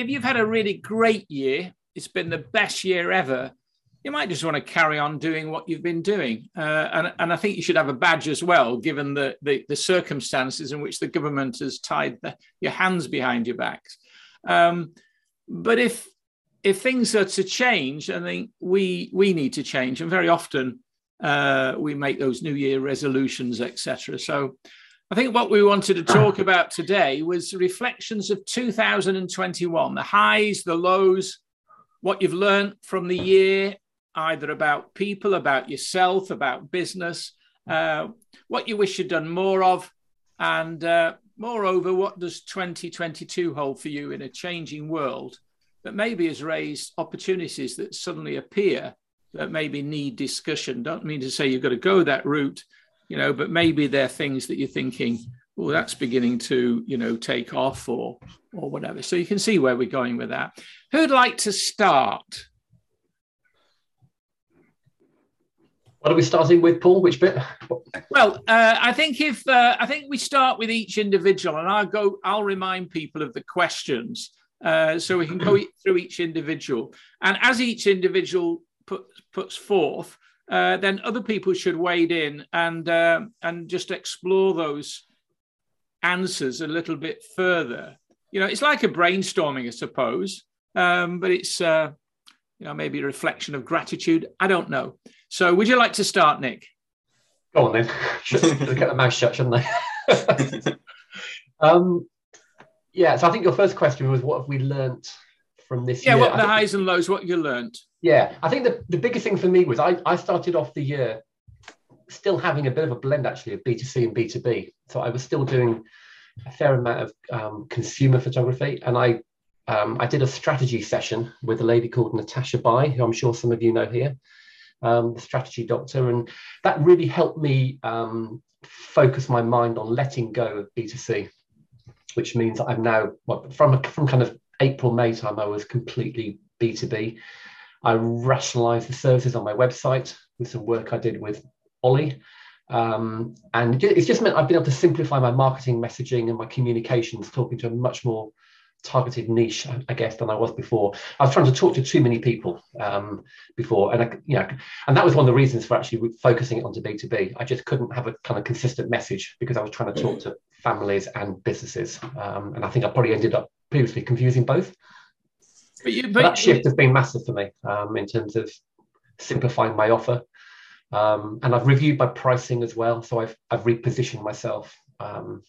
if you've had a really great year, it's been the best year ever. You might just want to carry on doing what you've been doing, uh, and and I think you should have a badge as well, given the the, the circumstances in which the government has tied the, your hands behind your backs. Um, but if if things are to change, I think we we need to change, and very often uh, we make those New Year resolutions, etc. So I think what we wanted to talk about today was reflections of 2021, the highs, the lows, what you've learned from the year, either about people, about yourself, about business, uh, what you wish you'd done more of, and uh, moreover, what does 2022 hold for you in a changing world that maybe has raised opportunities that suddenly appear that maybe need discussion? Don't mean to say you've got to go that route you know, but maybe there are things that you're thinking, well, that's beginning to, you know, take off or or whatever. So you can see where we're going with that. Who'd like to start? What are we starting with, Paul? Which bit? Well, uh, I think if uh, I think we start with each individual, and I'll go. I'll remind people of the questions, uh, so we can go through each individual. And as each individual put, puts forth, uh, then other people should wade in and uh, and just explore those answers a little bit further. You know, it's like a brainstorming, I suppose, um, but it's uh, you know maybe a reflection of gratitude. I don't know. So, would you like to start, Nick? Go on then. Should get the mouth shut, shouldn't I? um, yeah. So I think your first question was, what have we learnt from this yeah, year? what the highs and lows, what you learned. Yeah, I think the, the biggest thing for me was I, I started off the year still having a bit of a blend actually of B2C and B2B. So I was still doing a fair amount of um, consumer photography. And I um, I did a strategy session with a lady called Natasha Bai, who I'm sure some of you know here, um, the strategy doctor. And that really helped me um, focus my mind on letting go of B2C, which means I'm now, well, from, from kind of April, May time, I was completely B2B. I rationalized the services on my website with some work I did with Ollie. Um, and it's just meant I've been able to simplify my marketing messaging and my communications, talking to a much more targeted niche, I guess, than I was before. I was trying to talk to too many people um, before, and I, you know, and that was one of the reasons for actually focusing it onto B two B. I just couldn't have a kind of consistent message because I was trying to talk to families and businesses, um, and I think I probably ended up previously confusing both. But, you, but that shift has been massive for me um, in terms of simplifying my offer. Um, and I've reviewed my pricing as well. So I've, I've repositioned myself um,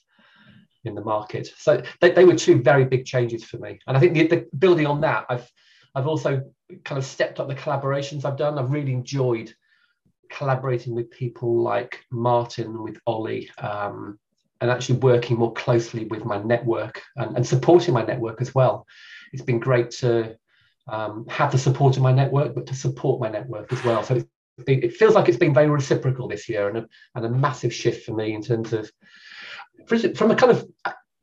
in the market. So they, they, were two very big changes for me. And I think the, the, building on that, I've, I've also kind of stepped up the collaborations I've done. I've really enjoyed collaborating with people like Martin, with Ollie, um, and actually working more closely with my network and, and supporting my network as well it's been great to um, have the support of my network, but to support my network as well. So been, it feels like it's been very reciprocal this year and a, and a massive shift for me in terms of from a kind of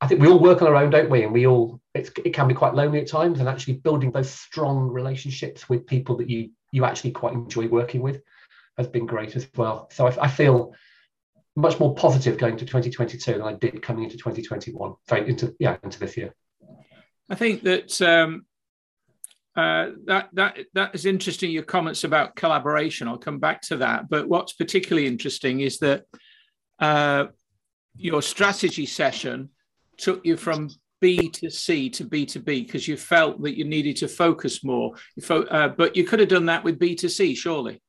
I think we all work on our own, don't we? And we all it can be quite lonely at times, and actually building those strong relationships with people that you you actually quite enjoy working with has been great as well. So I, I feel much more positive going to 2022 than I did coming into 2021. Sorry, into yeah, into this year. I think that um, uh, that that that is interesting. Your comments about collaboration. I'll come back to that. But what's particularly interesting is that uh, your strategy session took you from B to C to B to B because you felt that you needed to focus more. You fo- uh, but you could have done that with B to C, surely.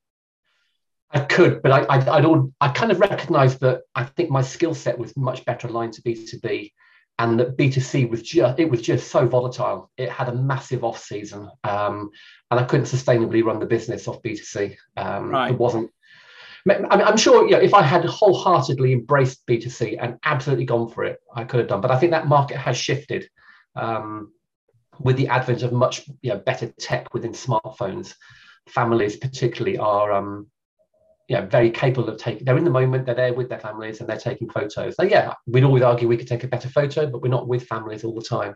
I could, but I, I, I'd all, I kind of recognised that I think my skill set was much better aligned to B two B, and that B2C was just it was just so volatile. It had a massive off season, um, and I couldn't sustainably run the business off B2C. Um, right. It wasn't. I mean, I'm sure you know, if I had wholeheartedly embraced B2C and absolutely gone for it, I could have done. But I think that market has shifted um, with the advent of much you know, better tech within smartphones. Families, particularly, are um, yeah, very capable of taking. They're in the moment. They're there with their families and they're taking photos. So yeah, we'd always argue we could take a better photo, but we're not with families all the time.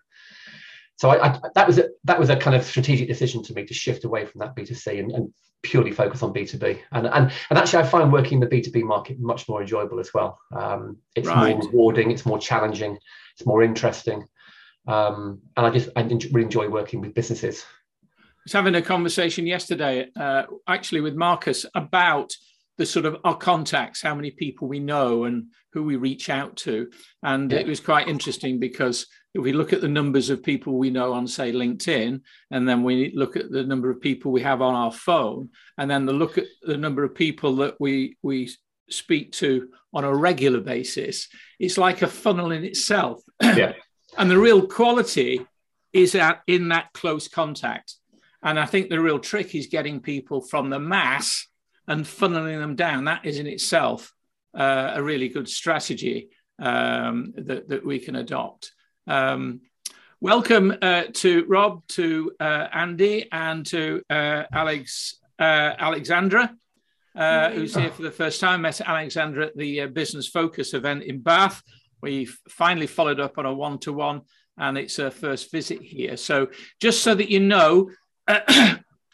So I, I, that was a, that was a kind of strategic decision to me to shift away from that B2C and, and purely focus on B2B. And, and and actually, I find working in the B2B market much more enjoyable as well. Um, it's right. more rewarding. It's more challenging. It's more interesting. Um, and I just I really enjoy working with businesses. I was having a conversation yesterday, uh, actually with Marcus, about the sort of our contacts, how many people we know and who we reach out to. And yeah. it was quite interesting because if we look at the numbers of people we know on, say, LinkedIn, and then we look at the number of people we have on our phone, and then the look at the number of people that we we speak to on a regular basis, it's like a funnel in itself. Yeah. and the real quality is at, in that close contact. And I think the real trick is getting people from the mass and funneling them down. That is in itself uh, a really good strategy um, that, that we can adopt. Um, welcome uh, to Rob, to uh, Andy, and to uh, Alex uh, Alexandra, uh, who's here for the first time. Met Alexandra at the Business Focus event in Bath. We finally followed up on a one-to-one, and it's her first visit here. So, just so that you know.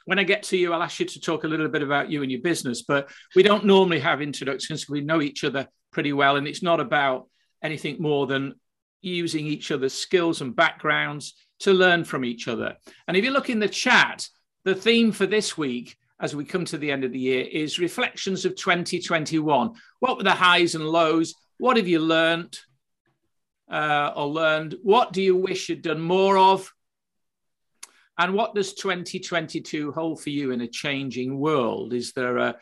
When I get to you, I'll ask you to talk a little bit about you and your business. But we don't normally have introductions. We know each other pretty well, and it's not about anything more than using each other's skills and backgrounds to learn from each other. And if you look in the chat, the theme for this week, as we come to the end of the year, is reflections of 2021. What were the highs and lows? What have you learned uh, or learned? What do you wish you'd done more of? And what does 2022 hold for you in a changing world? Is there a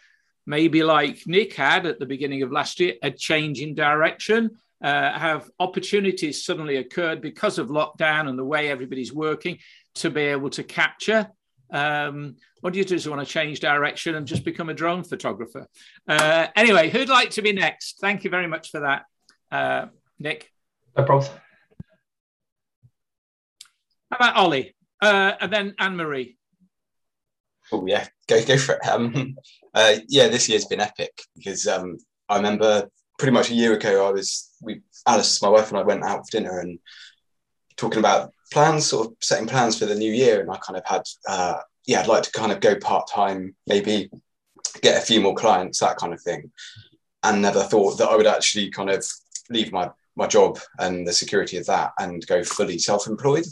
maybe like Nick had at the beginning of last year, a change in direction? Uh, have opportunities suddenly occurred because of lockdown and the way everybody's working to be able to capture? Um, what do you do? Do you want to change direction and just become a drone photographer? Uh, anyway, who'd like to be next? Thank you very much for that, uh, Nick. No problem. How about Ollie? Uh, and then Anne Marie. Oh yeah, go go for it. Um, uh, yeah, this year's been epic because um, I remember pretty much a year ago I was we Alice, my wife, and I went out for dinner and talking about plans, sort of setting plans for the new year, and I kind of had uh, yeah, I'd like to kind of go part time, maybe get a few more clients, that kind of thing, and never thought that I would actually kind of leave my my job and the security of that and go fully self employed.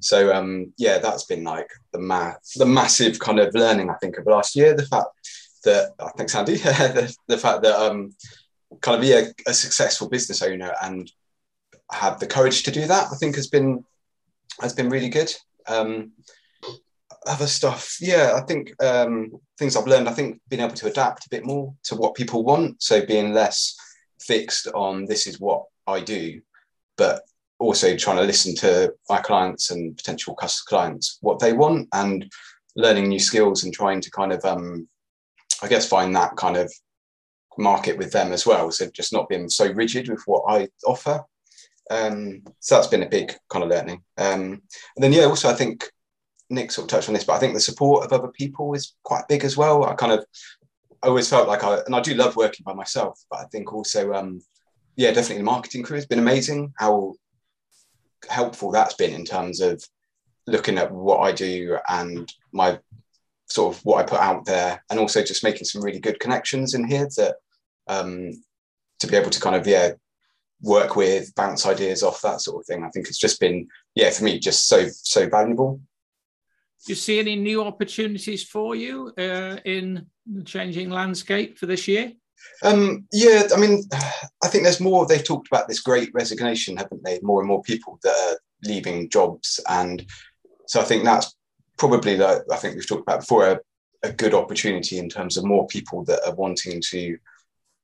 So um, yeah, that's been like the ma- the massive kind of learning I think of last year. The fact that I think Sandy, the, the fact that um, kind of be a, a, successful business owner and have the courage to do that, I think has been has been really good. Um, other stuff, yeah, I think um, things I've learned. I think being able to adapt a bit more to what people want, so being less fixed on this is what I do, but also trying to listen to my clients and potential clients what they want and learning new skills and trying to kind of um, i guess find that kind of market with them as well. So just not being so rigid with what i offer. Um, so that's been a big kind of learning. Um, and then yeah also i think nick sort of touched on this but i think the support of other people is quite big as well. I kind of I always felt like I and I do love working by myself, but I think also um, yeah, definitely the marketing crew has been amazing. How helpful that's been in terms of looking at what I do and my sort of what I put out there, and also just making some really good connections in here that um, to be able to kind of yeah work with, bounce ideas off that sort of thing. I think it's just been yeah for me just so so valuable. Do you see any new opportunities for you uh, in the changing landscape for this year? Um, yeah, I mean, I think there's more. They've talked about this great resignation, haven't they? More and more people that are leaving jobs, and so I think that's probably the I think we've talked about before a, a good opportunity in terms of more people that are wanting to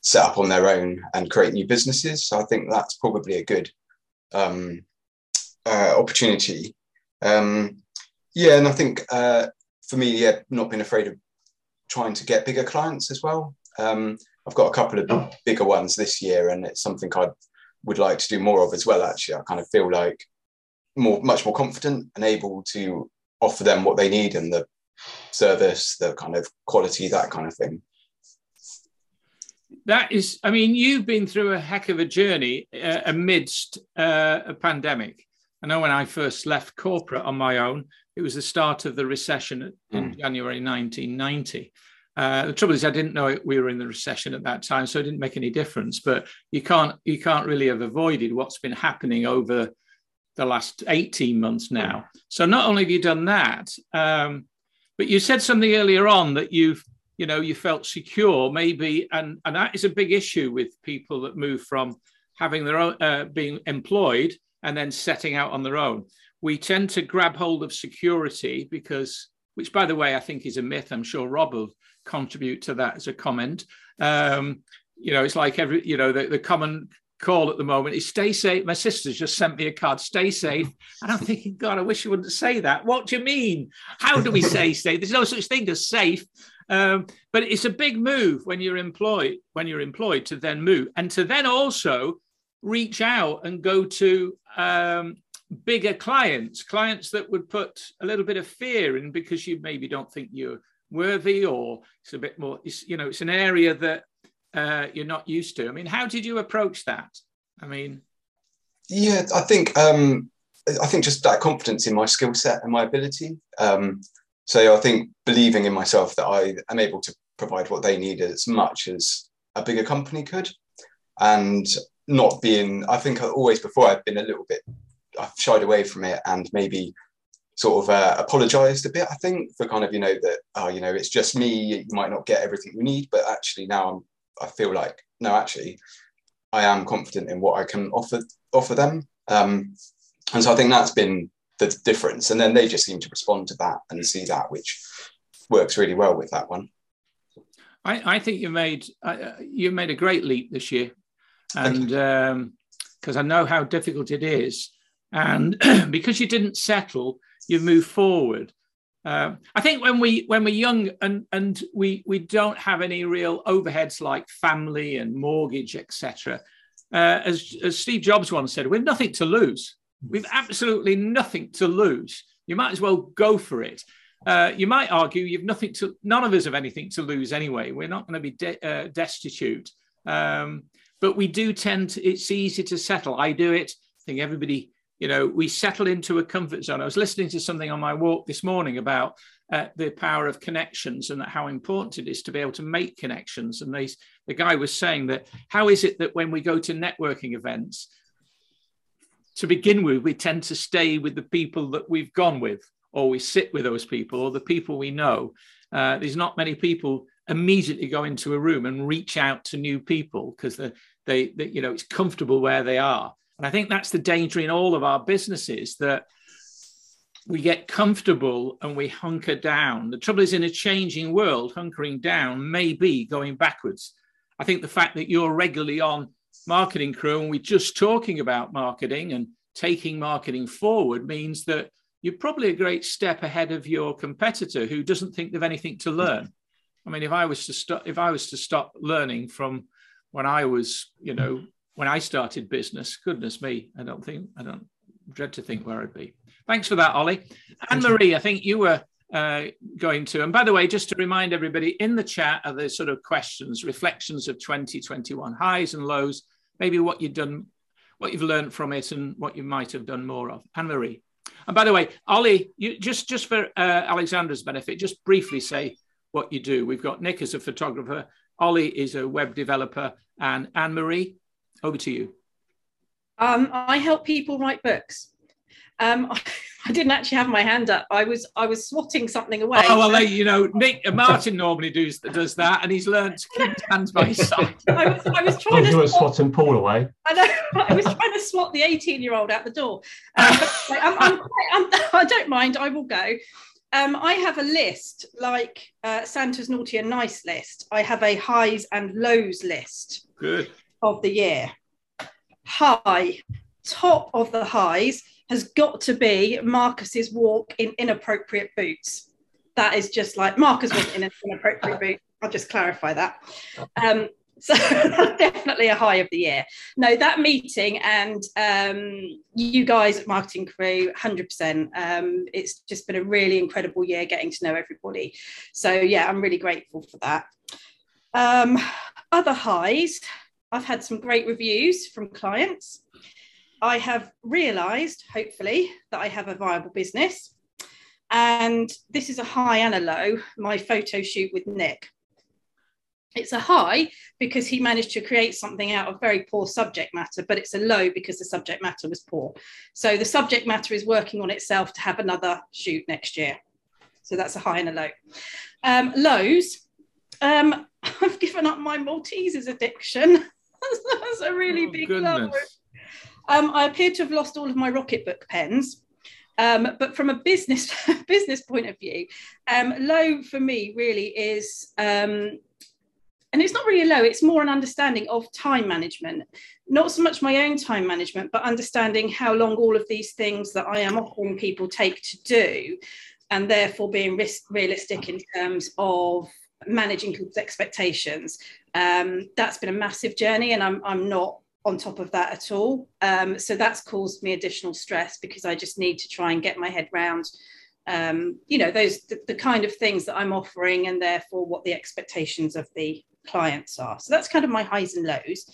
set up on their own and create new businesses. So I think that's probably a good um, uh, opportunity. Um, yeah, and I think uh, for me, yeah, not being afraid of trying to get bigger clients as well. Um, I've got a couple of bigger ones this year, and it's something I would like to do more of as well. Actually, I kind of feel like more, much more confident and able to offer them what they need and the service, the kind of quality, that kind of thing. That is, I mean, you've been through a heck of a journey uh, amidst uh, a pandemic. I know when I first left corporate on my own, it was the start of the recession in mm. January 1990. Uh, the trouble is, I didn't know we were in the recession at that time, so it didn't make any difference. But you can't you can't really have avoided what's been happening over the last 18 months now. So not only have you done that, um, but you said something earlier on that you've, you know, you felt secure maybe, and, and that is a big issue with people that move from having their own, uh, being employed and then setting out on their own. We tend to grab hold of security because, which by the way, I think is a myth. I'm sure Rob will contribute to that as a comment. Um, you know, it's like every, you know, the, the common call at the moment is stay safe. My sister's just sent me a card, stay safe. And I'm thinking, God, I wish you wouldn't say that. What do you mean? How do we say safe? There's no such thing as safe. Um, but it's a big move when you're employed, when you're employed to then move and to then also reach out and go to um, bigger clients, clients that would put a little bit of fear in because you maybe don't think you're worthy or it's a bit more, you know, it's an area that uh, you're not used to. I mean, how did you approach that? I mean, yeah, I think um, I think just that confidence in my skill set and my ability. Um, so I think believing in myself that I am able to provide what they need as much as a bigger company could, and not being. I think always before I've been a little bit. I've shied away from it and maybe sort of uh, apologized a bit. I think for kind of you know that oh you know it's just me. You might not get everything you need, but actually now I'm I feel like no, actually, I am confident in what I can offer offer them, um, and so I think that's been the difference. And then they just seem to respond to that and see that, which works really well with that one. I, I think you made uh, you made a great leap this year, and because um, I know how difficult it is, and because you didn't settle, you move forward. Um, I think when we when we're young and and we we don't have any real overheads like family and mortgage, etc. Uh, as as Steve Jobs once said, we've nothing to lose. We've absolutely nothing to lose. You might as well go for it. Uh, you might argue you've nothing to. None of us have anything to lose anyway. We're not going to be de- uh, destitute, um, but we do tend to. It's easy to settle. I do it. I think everybody you know, we settle into a comfort zone. I was listening to something on my walk this morning about uh, the power of connections and how important it is to be able to make connections. And they, the guy was saying that how is it that when we go to networking events, to begin with, we tend to stay with the people that we've gone with, or we sit with those people, or the people we know. Uh, there's not many people immediately go into a room and reach out to new people because they, they, you know, it's comfortable where they are. And I think that's the danger in all of our businesses that we get comfortable and we hunker down. The trouble is, in a changing world, hunkering down may be going backwards. I think the fact that you're regularly on Marketing Crew and we're just talking about marketing and taking marketing forward means that you're probably a great step ahead of your competitor who doesn't think they've anything to learn. I mean, if I was to stop, if I was to stop learning from when I was, you know, when I started business, goodness me, I don't think, I don't dread to think where I'd be. Thanks for that, Ollie. Anne Marie, I think you were uh, going to, and by the way, just to remind everybody in the chat are the sort of questions, reflections of 2021, highs and lows, maybe what you've done, what you've learned from it, and what you might have done more of. Anne Marie. And by the way, Ollie, you just just for uh, Alexandra's benefit, just briefly say what you do. We've got Nick as a photographer, Ollie is a web developer, and Anne Marie over to you. Um, I help people write books. Um, I didn't actually have my hand up. I was I was swatting something away. Oh well, you know, Nick uh, Martin normally does does that, and he's learned to keep his hands by his side. I was, I was trying oh, to swat, swatting Paul away. I know. I was trying to swat the eighteen-year-old out the door. Um, I'm, I'm, I'm, I do not mind. I will go. Um, I have a list like uh, Santa's naughty and nice list. I have a highs and lows list. Good of the year. High, top of the highs has got to be Marcus's walk in inappropriate boots. That is just like Marcus was in an inappropriate boot. I'll just clarify that. Um, so definitely a high of the year. No, that meeting and um, you guys at Marketing Crew, 100%. Um, it's just been a really incredible year getting to know everybody. So yeah, I'm really grateful for that. Um, other highs, I've had some great reviews from clients. I have realized, hopefully, that I have a viable business. And this is a high and a low my photo shoot with Nick. It's a high because he managed to create something out of very poor subject matter, but it's a low because the subject matter was poor. So the subject matter is working on itself to have another shoot next year. So that's a high and a low. Um, lows, um, I've given up my Maltesers addiction. that's a really Oh, big goodness. Um, I appear to have lost all of my Rocketbook pens. Um, but from a business business point of view, um, low for me really is, um, and it's not really low. It's more an understanding of time management, not so much my own time management, but understanding how long all of these things that I am offering people take to do, and therefore being risk, realistic in terms of managing people's expectations. Um, that's been a massive journey, and I'm I'm not on top of that at all. Um, so that's caused me additional stress because I just need to try and get my head round, um, you know, those the, the kind of things that I'm offering, and therefore what the expectations of the clients are. So that's kind of my highs and lows.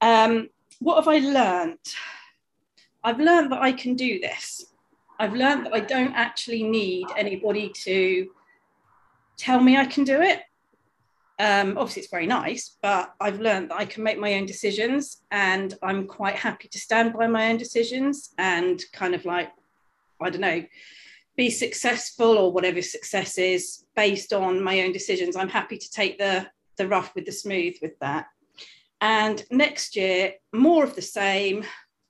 Um, what have I learned? I've learned that I can do this. I've learned that I don't actually need anybody to tell me I can do it. Um, obviously, it's very nice, but I've learned that I can make my own decisions and I'm quite happy to stand by my own decisions and kind of like, I don't know, be successful or whatever success is based on my own decisions. I'm happy to take the, the rough with the smooth with that. And next year, more of the same,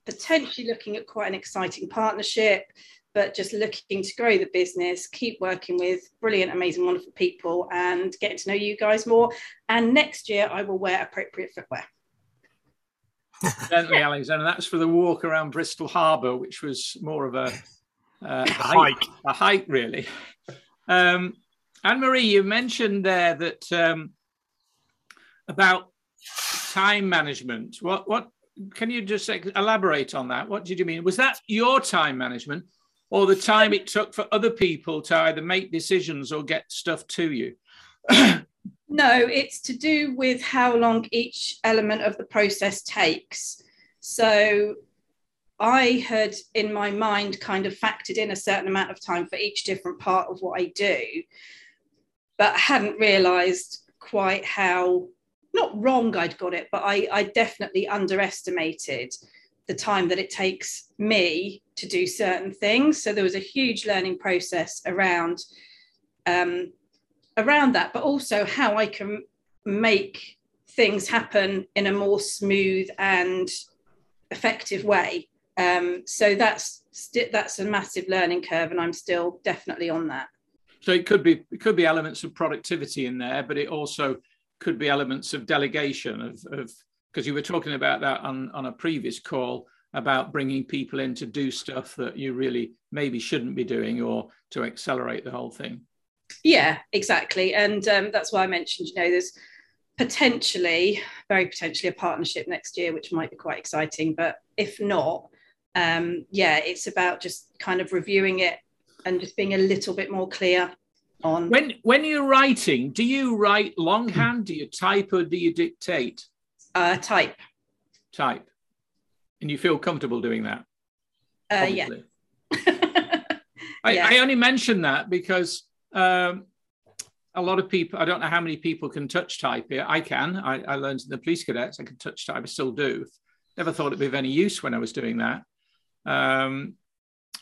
potentially looking at quite an exciting partnership, but just looking to grow the business, keep working with brilliant, amazing, wonderful people, and getting to know you guys more. And next year, I will wear appropriate footwear. Certainly, Alexander. That's for the walk around Bristol Harbour, which was more of a, uh, a Hike. a hike, really. Um, Anne Marie, you mentioned there that um, about time management. What what can you just elaborate on that? What did you mean? Was that your time management, or the time it took for other people to either make decisions or get stuff to you? No, it's to do with how long each element of the process takes. So I had in my mind kind of factored in a certain amount of time for each different part of what I do, but hadn't realized quite how not wrong I'd got it, but I, I definitely underestimated the time that it takes me to do certain things. So there was a huge learning process around um, around that, but also how I can make things happen in a more smooth and effective way. Um, so that's st- that's a massive learning curve, and I'm still definitely on that. So it could be it could be elements of productivity in there, but it also could be elements of delegation of of because you were talking about that on on a previous call about bringing people in to do stuff that you really maybe shouldn't be doing or to accelerate the whole thing. Yeah, exactly, and um, that's why I mentioned. You know, there's potentially, very potentially, a partnership next year, which might be quite exciting. But if not, um, yeah, it's about just kind of reviewing it and just being a little bit more clear on. When when you're writing, do you write longhand? Do you type or do you dictate? Uh, type. Type, and you feel comfortable doing that? Uh, yeah. I, Yeah. I only mention that because um, a lot of people, I don't know how many people can touch type here. I can. I, I learned in the police cadets, I can touch type. I still do. Never thought it'd be of any use when I was doing that. Um,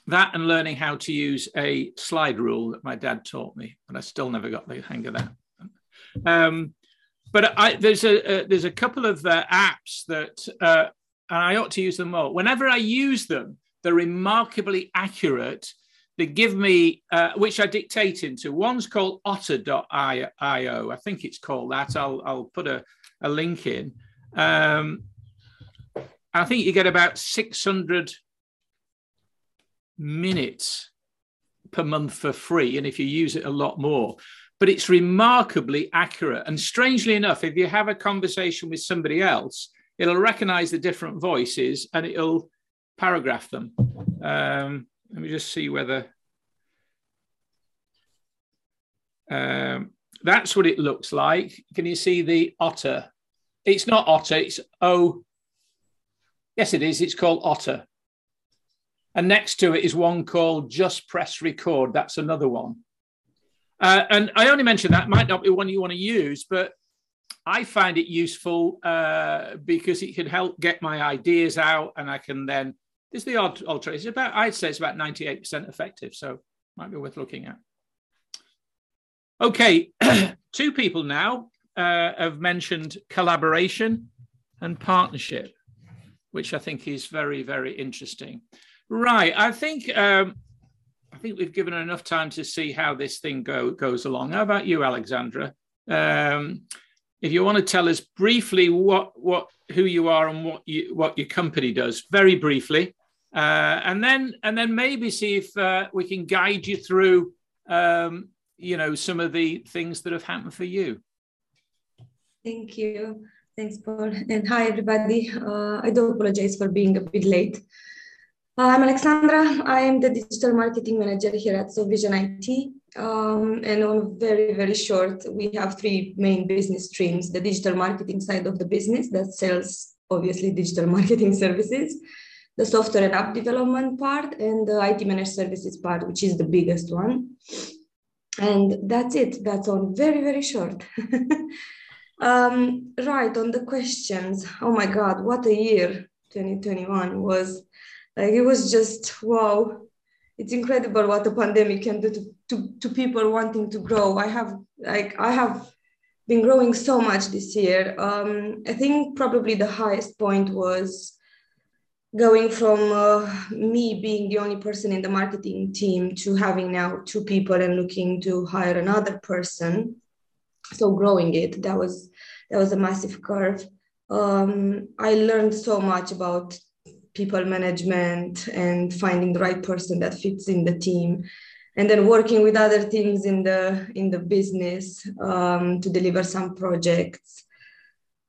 that and learning how to use a slide rule that my dad taught me, and I still never got the hang of that. Um, but I, there's a, a there's a couple of uh, apps that, uh, and I ought to use them more. Whenever I use them, they're remarkably accurate. They give me, uh, which I dictate into. One's called otter.io. I think it's called that. I'll, I'll put a, a link in. Um, I think you get about 600 minutes per month for free. And if you use it a lot more, but it's remarkably accurate. And strangely enough, if you have a conversation with somebody else, it'll recognize the different voices and it'll paragraph them. Um, let me just see whether um, that's what it looks like. Can you see the otter? It's not otter, it's O. Yes, it is. It's called otter. And next to it is one called Just Press Record. That's another one. Uh, and I only mention that might not be one you want to use, but I find it useful uh, because it can help get my ideas out, and I can then. This is the odd ultra. It's about. I'd say it's about ninety-eight percent effective, so might be worth looking at. Okay, two people now uh, have mentioned collaboration and partnership, which I think is very, very interesting. Right, I think um, I think we've given enough time to see how this thing go, goes along. How about you, Alexandra? Um, if you want to tell us briefly what what who you are and what you what your company does, very briefly, uh, and then and then maybe see if uh, we can guide you through um, you know some of the things that have happened for you. Thank you. Thanks, Paul. And hi, everybody. Uh, I do apologize for being a bit late. I'm Alexandra. I am the digital marketing manager here at SoVision IT. Um, and on very, very short, we have three main business streams the digital marketing side of the business that sells, obviously, digital marketing services, the software and app development part, and the IT managed services part, which is the biggest one. And that's it. That's on very, very short. um, right, on the questions. Oh my God, what a year 2021 was. Like, it was just wow it's incredible what the pandemic can do to, to, to people wanting to grow. I have like I have been growing so much this year. Um, I think probably the highest point was going from uh, me being the only person in the marketing team to having now two people and looking to hire another person. So growing it, that was that was a massive curve. Um, I learned so much about people management and finding the right person that fits in the team. And then working with other teams in the in the business um, to deliver some projects.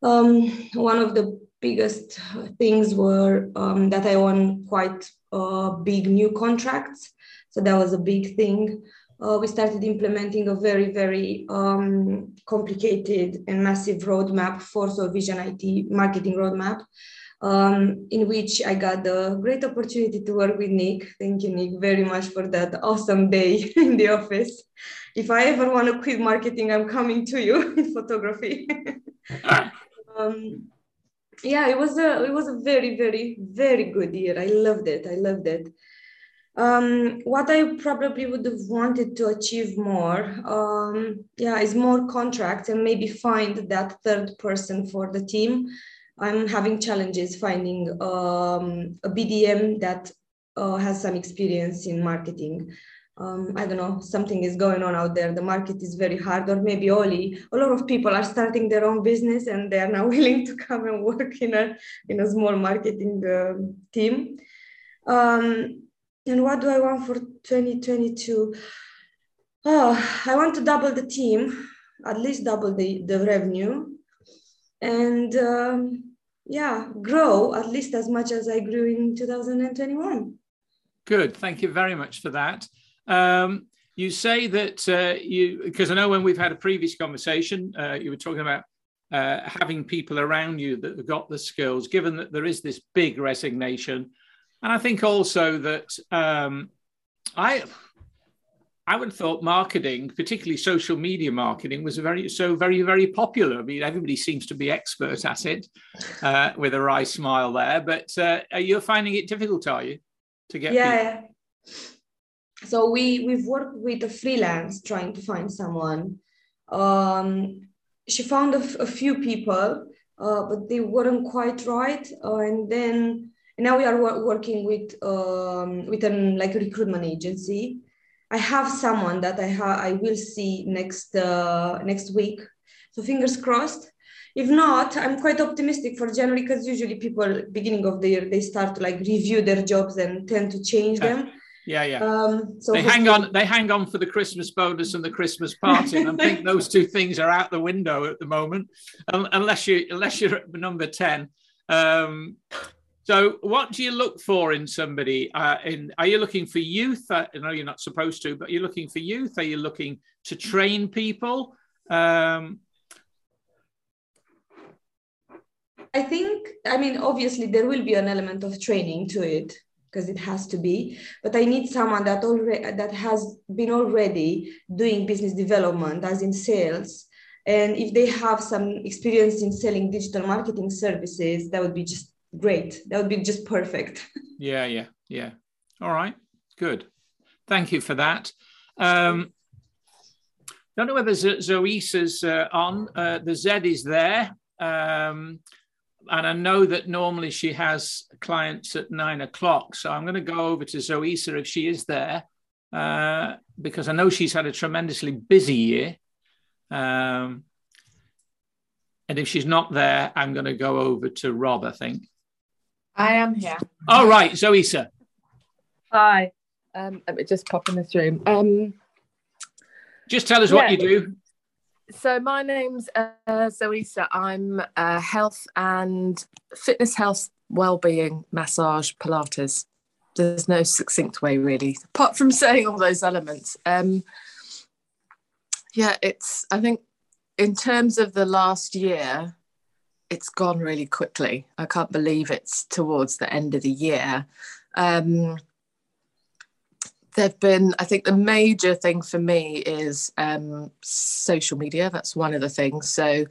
Um, one of the biggest things were um, that i won quite uh, big new contracts. So that was a big thing. Uh, we started implementing a very very um, complicated and massive roadmap for SoVision IT marketing roadmap um, in which I got the great opportunity to work with Nick. Thank you, Nick, very much for that awesome day in the office. If I ever want to quit marketing, I'm coming to you in photography. um, yeah, it was a it was a very very very good year. I loved it. I loved it. Um, what I probably would have wanted to achieve more, um, yeah, is more contracts and maybe find that third person for the team I'm having challenges finding um, a BDM that uh, has some experience in marketing. Um, I don't know, something is going on out there. The market is very hard, or maybe only a lot of people are starting their own business and they are now willing to come and work in a in a small marketing uh, team. Um, and what do I want for 2022? Oh, I want to double the team, at least double the, the revenue and um, yeah, grow at least as much as I grew in 2021. Good. Thank you very much for that. Um, you say that uh, you, because I know when we've had a previous conversation, uh, you were talking about uh, having people around you that have got the skills, given that there is this big resignation. And I think also that um, I, I would have thought marketing, particularly social media marketing, was very so very very popular. I mean, everybody seems to be expert at it, uh, with a wry smile there. But uh, you're finding it difficult, are you, to get? Yeah. People? So we we've worked with a freelance trying to find someone. Um, she found a, f- a few people, uh, but they weren't quite right. Uh, and then and now we are working with um, with an like a recruitment agency I have someone that I ha- I will see next uh, next week. So fingers crossed. If not, I'm quite optimistic for January because usually people beginning of the year they start to like review their jobs and tend to change them. Yeah, yeah. Um, so they hang on. They hang on for the Christmas bonus and the Christmas party. and I think those two things are out the window at the moment, unless you unless you're at number ten. Um, so, what do you look for in somebody? Uh, in are you looking for youth? Uh, I know you're not supposed to, but you're looking for youth. Are you looking to train people? Um, I think. I mean, obviously, there will be an element of training to it because it has to be. But I need someone that already that has been already doing business development, as in sales, And if they have some experience in selling digital marketing services, that would be just great. That would be just perfect. Yeah, yeah, yeah. All right, good. Thank you for that. Um, don't know whether Zoisa's uh, on. Uh, the Z is there. Um, and I know that normally she has clients at nine o'clock. So I'm going to go over to Zoisa if she is there, uh, because I know she's had a tremendously busy year. Um, and if she's not there, I'm going to go over to Rob, I think. I am here. All right, Zoisa. Hi. Um, let me just pop in this room. Um, just tell us yeah. what you do. So my name's uh, Zoisa. I'm a health and fitness, health, well-being, massage, Pilates. There's no succinct way really, apart from saying all those elements. Um, yeah, it's. I think in terms of the last year, it's gone really quickly. I can't believe it's towards the end of the year. Um, there've been, I think, the major thing for me is um, social media. That's one of the things. So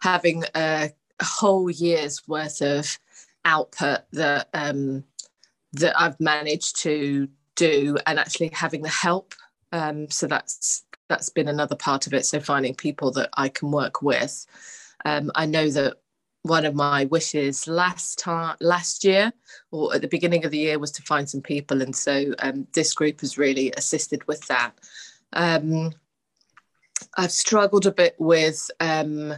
having a, whole year's worth of output that um, that I've managed to do, and actually having the help. Um, so that's that's been another part of it. So finding people that I can work with. Um, I know that one of my wishes last time last year or at the beginning of the year was to find some people and so um, this group has really assisted with that. Um, i've struggled a bit with um,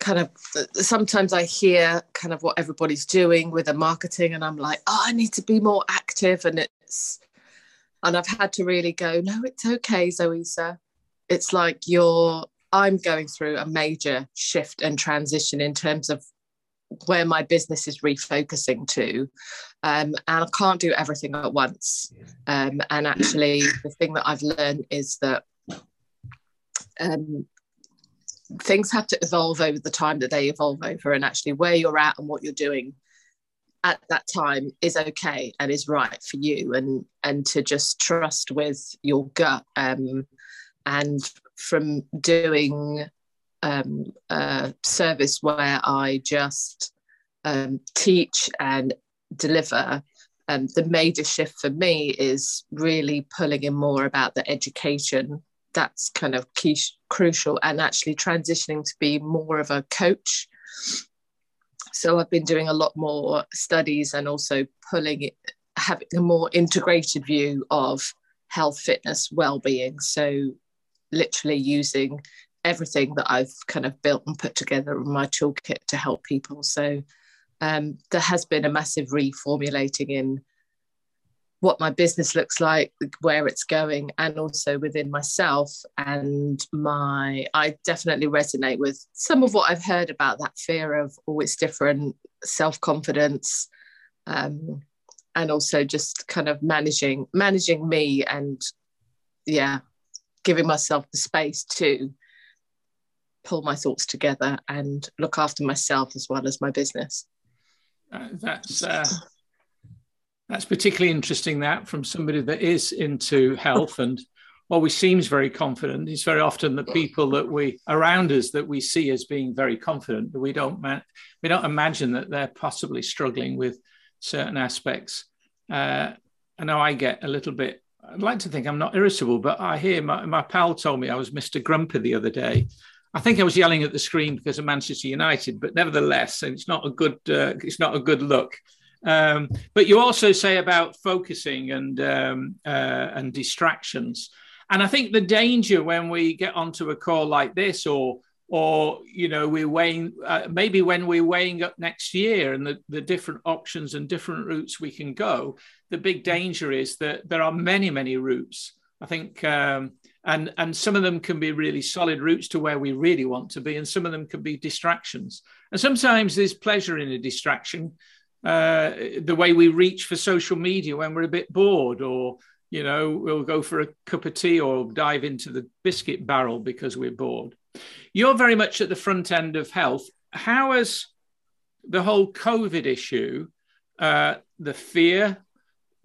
kind of sometimes i hear kind of what everybody's doing with the marketing and i'm like oh i need to be more active and it's and i've had to really go no it's okay zoisa. It's like you're I'm going through a major shift and transition in terms of where my business is refocusing to. Um, and I can't do everything at once. Um, and actually, the thing that I've learned is that um, things have to evolve over the time that they evolve over. And actually, where you're at and what you're doing at that time is okay and is right for you. And, and to just trust with your gut. Um, and from doing um, a service where I just um, teach and deliver, um, the major shift for me is really pulling in more about the education. That's kind of key, crucial, and actually transitioning to be more of a coach. So I've been doing a lot more studies and also pulling it, having a more integrated view of health, fitness, well-being. So literally using everything that I've kind of built and put together in my toolkit to help people. So um, there has been a massive reformulating in what my business looks like, where it's going, and also within myself. And my, I definitely resonate with some of what I've heard about that fear of, oh, different, self confidence, um, and also just kind of managing managing me and yeah, giving myself the space to pull my thoughts together and look after myself as well as my business. Uh, that's uh, that's particularly interesting. That from somebody that is into health and always seems very confident. It's very often the people that we around us that we see as being very confident, but we don't we don't imagine that they're possibly struggling with certain aspects. Uh, I know I get a little bit I'd like to think I'm not irritable, but I hear my, my pal told me I was Mr. Grumpy the other day. I think I was yelling at the screen because of Manchester United, but nevertheless, and it's not a good uh, it's not a good look. Um, but you also say about focusing and um, uh, and distractions, and I think the danger when we get onto a call like this, or or you know we're weighing uh, maybe when we're weighing up next year and the, the different options and different routes we can go the big danger is that there are many many routes. I think um, and and some of them can be really solid routes to where we really want to be and some of them can be distractions. And sometimes there's pleasure in a distraction uh, the way we reach for social media when we're a bit bored or you know we'll go for a cup of tea or dive into the biscuit barrel because we're bored you're very much at the front end of health. How has the whole COVID issue, uh, the fear,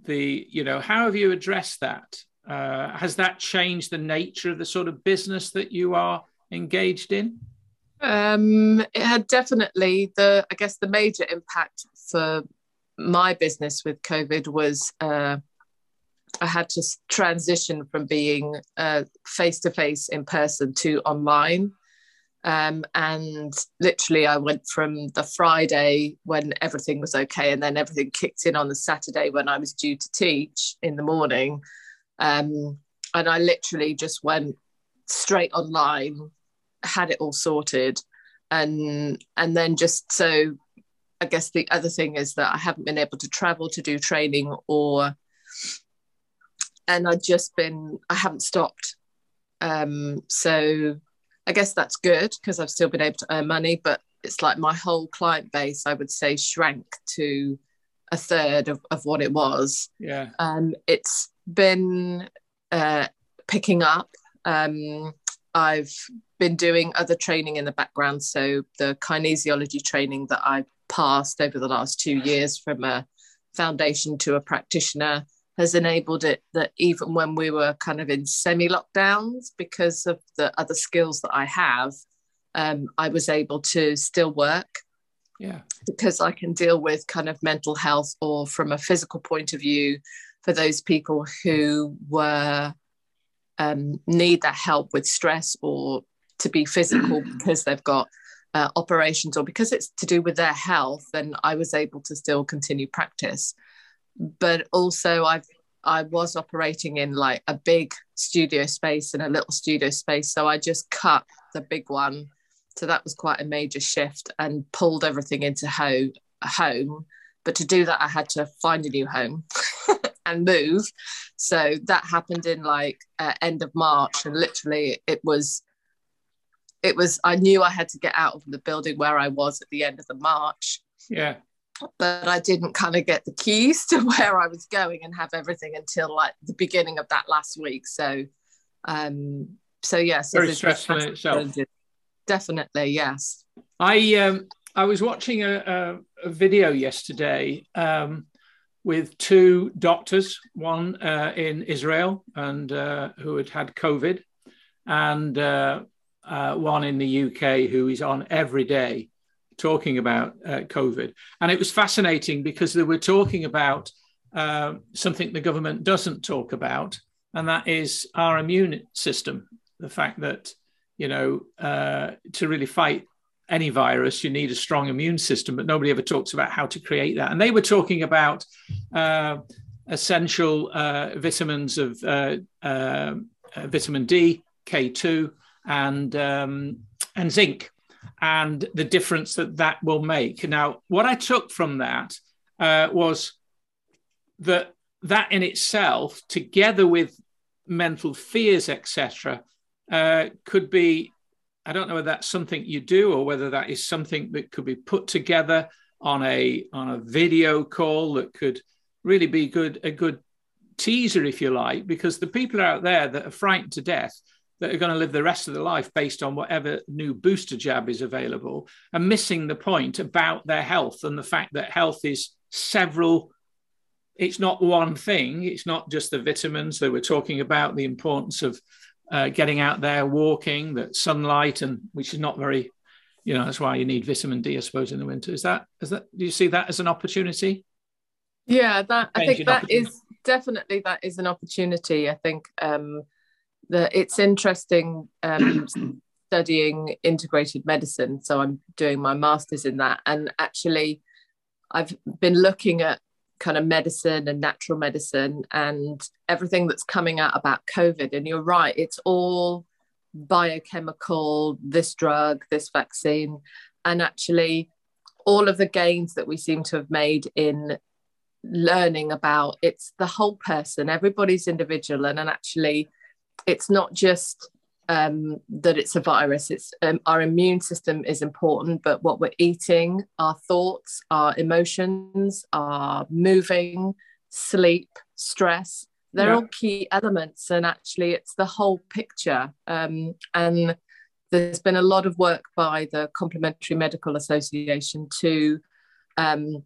the you know, how have you addressed that? Uh, has that changed the nature of the sort of business that you are engaged in? Um, it had definitely the, I guess, the major impact for my business with COVID was uh, I had to transition from being face to face in person to online. Um, and literally, I went from the Friday when everything was okay, and then everything kicked in on the Saturday when I was due to teach in the morning. Um, and I literally just went straight online, had it all sorted, and and then just so. I guess the other thing is that I haven't been able to travel to do training or and I'd just been I haven't stopped. Um, so I guess that's good because I've still been able to earn money, but it's like my whole client base, I would say, shrank to a third of, of what it was. Yeah. Um, it's been uh, picking up. Um, I've been doing other training in the background. So the kinesiology training that I passed over the last two years from a foundation to a practitioner has enabled it that even when we were kind of in semi lockdowns, because of the other skills that I have, um, I was able to still work. Yeah. Because I can deal with kind of mental health or from a physical point of view for those people who were um, need that help with stress or to be physical because they've got uh, operations or because it's to do with their health, then I was able to still continue practice but also I've I was operating in like a big studio space and a little studio space. So I just cut the big one. So that was quite a major shift and pulled everything into home. home. But to do that, I had to find a new home and move. So that happened in like uh, end of March. And literally, it was, it was, I knew I had to get out of the building where I was at the end of the March. Yeah but I didn't kind of get the keys to where I was going and have everything until like the beginning of that last week. So, um, so yes, yeah, so very stressful in itself. Definitely, yes. I um, I was watching a, a, a video yesterday um, with two doctors, one uh, in Israel and uh, who had had COVID, and uh, uh one in the UK who is on every day talking about uh, COVID. And it was fascinating because they were talking about uh, something the government doesn't talk about, and that is our immune system. The fact that, you know, uh, to really fight any virus, you need a strong immune system, but nobody ever talks about how to create that. And they were talking about uh, essential uh, vitamins of uh, vitamin D, K2, and, um, and zinc and the difference that that will make. Now, what I took from that uh, was that that in itself, together with mental fears, etc., uh, could be. I don't know whether that's something you do or whether that is something that could be put together on a on a video call that could really be good a good teaser, if you like, because the people out there that are frightened to death that are going to live the rest of their life based on whatever new booster jab is available and missing the point about their health and the fact that health is several it's not one thing. It's not just the vitamins that we're talking about the importance of uh, getting out there walking that sunlight and which is not very you know that's why you need vitamin d i suppose in the winter. Is that is that do you see that as an opportunity? Yeah that i think that is definitely that is an opportunity i think um the, it's interesting um, studying integrated medicine. So I'm doing my master's in that. And actually, I've been looking at kind of medicine and natural medicine and everything that's coming out about COVID. And you're right, it's all biochemical, this drug, this vaccine. And actually, all of the gains that we seem to have made in learning about it's the whole person, everybody's individual. And, and actually, it's not just um, that it's a virus. It's um, our immune system is important, but what we're eating, our thoughts, our emotions, our moving, sleep, stress, they're yeah. all key elements. And actually, it's the whole picture. Um, and there's been a lot of work by the Complementary Medical Association to um,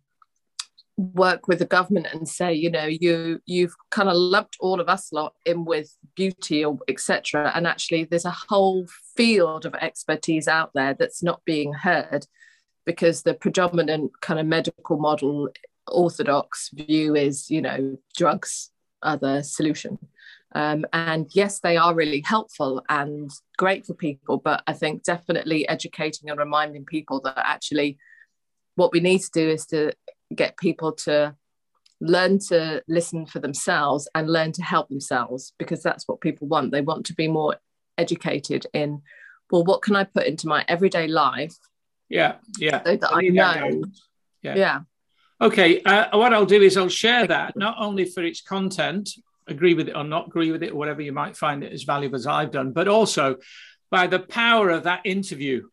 work with the government and say you know you you've kind of lumped all of us a lot in with beauty or etc and actually there's a whole field of expertise out there that's not being heard because the predominant kind of medical model orthodox view is you know drugs are the solution. Um, and yes they are really helpful and great for people but i think definitely educating and reminding people that actually what we need to do is to get people to learn to listen for themselves and learn to help themselves because that's what people want. They want to be more educated in, well, what can I put into my everyday life? Yeah, yeah. So that I, I know. Yeah. yeah. Okay, uh, what I'll do is I'll share that not only for its content, agree with it or not agree with it, or whatever you might find it as valuable as I've done, but also by the power of that interview.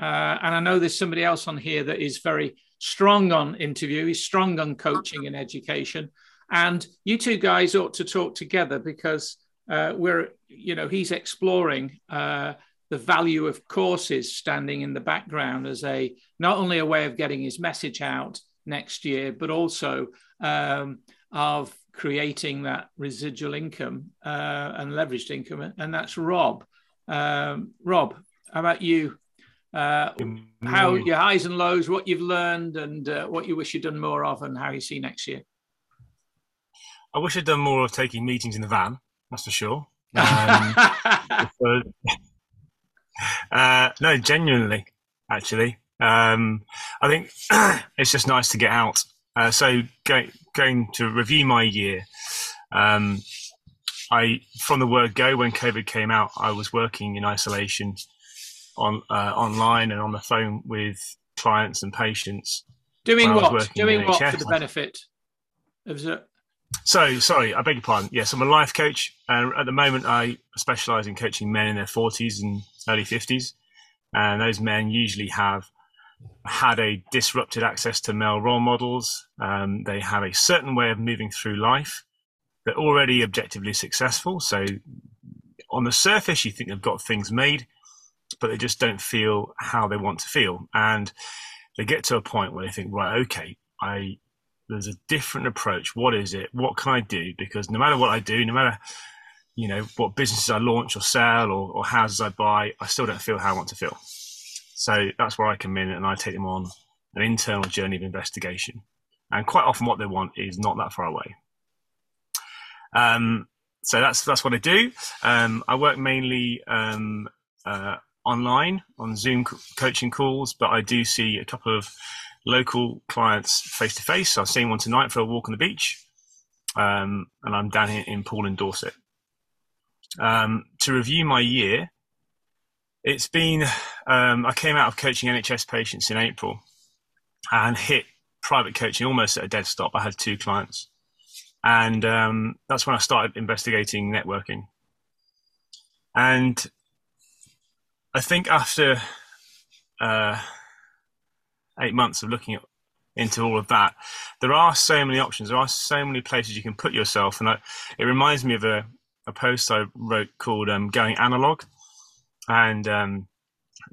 Uh, and I know there's somebody else on here that is very strong on interview, he's strong on coaching and education. And you two guys ought to talk together because uh, we're, you know, he's exploring uh, the value of courses standing in the background as a not only a way of getting his message out next year, but also um, of creating that residual income uh, and leveraged income. And that's Rob. Um, Rob, how about you? Uh, how your highs and lows, what you've learned, and uh, what you wish you'd done more of, and how you see next year. I wish I'd done more of taking meetings in the van. That's for sure. Um, uh, no, genuinely, actually, um, I think it's just nice to get out. Uh, so, go, going to review my year. Um, I from the word go when COVID came out, I was working in isolation on uh, online and on the phone with clients and patients. Doing what? Doing what for the benefit of the... So, sorry, I beg your pardon. Yes, I'm a life coach, and at the moment, I specialize in coaching men in their 40s and early 50s. And those men usually have had a disrupted access to male role models. Um, they have a certain way of moving through life. They're already objectively successful. So, on the surface, you think they've got things made, but they just don't feel how they want to feel. And they get to a point where they think, right, okay, I there's a different approach. What is it? What can I do? Because no matter what I do, no matter you know what businesses I launch or sell or, or houses I buy, I still don't feel how I want to feel. So that's where I come in and I take them on an internal journey of investigation. And quite often, what they want is not that far away. Um, so that's that's what I do. Um, I work mainly um, uh, online on Zoom coaching calls, but I do see a couple of local clients face to face. I've seen one tonight for a walk on the beach, um, and I'm down here in Poole in Dorset. Um, to review my year, it's been um, I came out of coaching NHS patients in April and hit private coaching almost at a dead stop. I had two clients, and um, that's when I started investigating networking. And I think after uh, eight months of looking at, into all of that, there are so many options. There are so many places you can put yourself, and I, it reminds me of a, a post I wrote called um, "Going Analog." And um,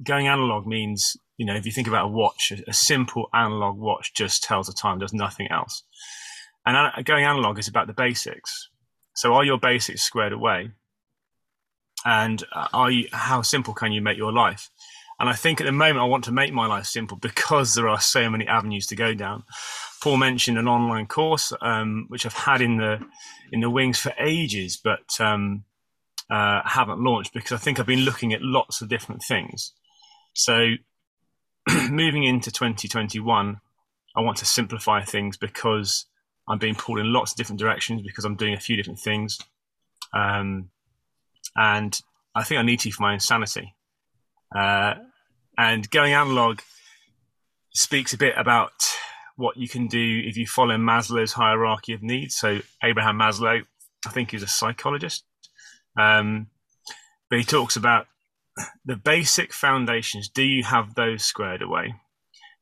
going analog means, you know, if you think about a watch, a, a simple analog watch just tells the time, does nothing else. And uh, going analog is about the basics. So, are your basics squared away? And uh, are you, how simple can you make your life? And I think at the moment I want to make my life simple because there are so many avenues to go down. Paul mentioned an online course um, which I've had in the in the wings for ages, but um, uh, haven't launched because I think I've been looking at lots of different things. So moving into 2021, I want to simplify things because I'm being pulled in lots of different directions because I'm doing a few different things. Um, and I think I need to for my own sanity. Uh, and going analog speaks a bit about what you can do if you follow Maslow's hierarchy of needs. So Abraham Maslow, I think he's a psychologist, um, but he talks about the basic foundations. Do you have those squared away?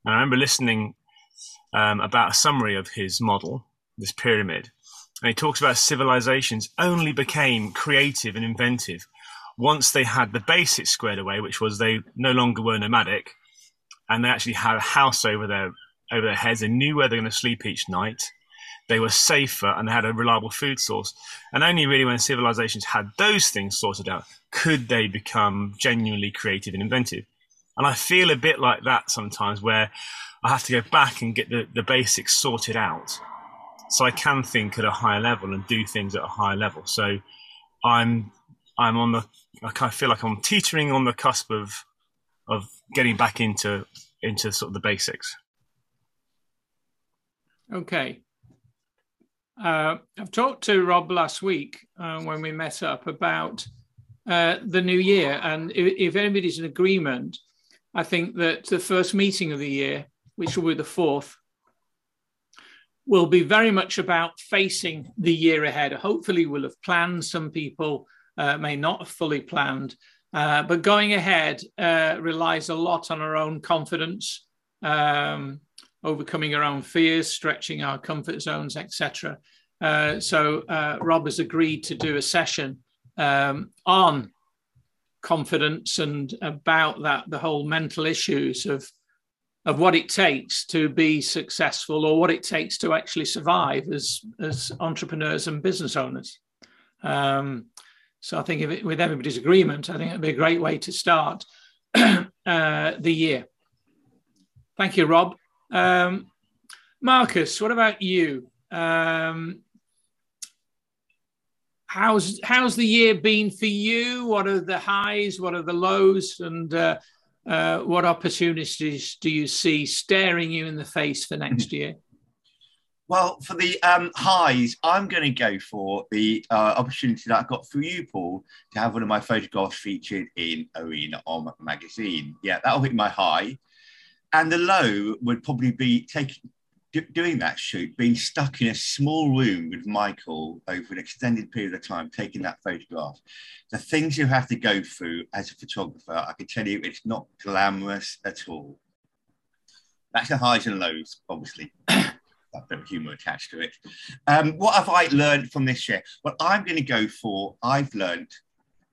And I remember listening um, about a summary of his model, this pyramid, and he talks about civilizations only became creative and inventive once they had the basics squared away, which was they no longer were nomadic, and they actually had a house over their over their heads. They knew where they're going to sleep each night. They were safer and they had a reliable food source. And only really when civilizations had those things sorted out could they become genuinely creative and inventive. And I feel a bit like that sometimes where I have to go back and get the, the basics sorted out so I can think at a higher level and do things at a higher level. So I'm I'm on the I kind of feel like I'm teetering on the cusp of of getting back into into sort of the basics. Okay. Uh, I've talked to Rob last week uh, when we met up about uh, the new year, and if, if, anybody's in agreement, I think that the first meeting of the year, which will be the fourth, will be very much about facing the year ahead. Hopefully, we'll have planned. Some people uh, may not have fully planned, uh, but going ahead uh, relies a lot on our own confidence, um, overcoming our own fears, stretching our comfort zones, etc. Uh, so uh, Rob has agreed to do a session um, on confidence and about that the whole mental issues of of what it takes to be successful or what it takes to actually survive as as entrepreneurs and business owners. Um, so I think it, with everybody's agreement, I think it'd be a great way to start uh, the year. Thank you, Rob. Um, Marcus, what about you? Um, how's how's the year been for you? What are the highs? What are the lows? And uh, uh, what opportunities do you see staring you in the face for next year? Well, for the um, highs, I'm going to go for the uh, opportunity that I got for you, Paul, to have one of my photographs featured in Arena On magazine. Yeah, that'll be my high. And the low would probably be taking doing that shoot, being stuck in a small room with Michael over an extended period of time, taking that photograph. The things you have to go through as a photographer, I can tell you, it's not glamorous at all. That's the highs and lows, obviously. a bit of humour attached to it. Um, what have I learned from this year? Well, I'm going to go for I've learned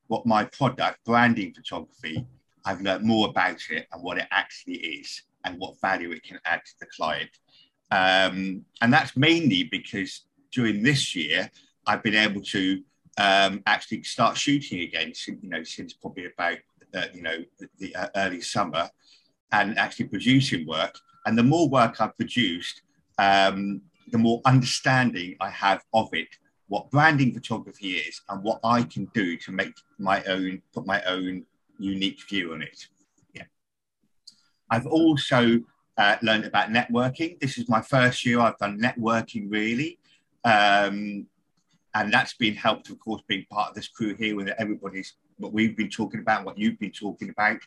what my product, branding photography, I've learned more about it and what it actually is and what value it can add to the client. Um, and that's mainly because during this year, I've been able to um, actually start shooting again, you know, since probably about, uh, you know, the, uh, early summer and actually producing work. And the more work I've produced, um, the more understanding I have of it, what branding photography is, and what I can do to make my own, put my own unique view on it. Yeah. I've also uh, learned about networking. This is my first year I've done networking really. Um, and that's been helped, of course, being part of this crew here with everybody's what we've been talking about, what you've been talking about,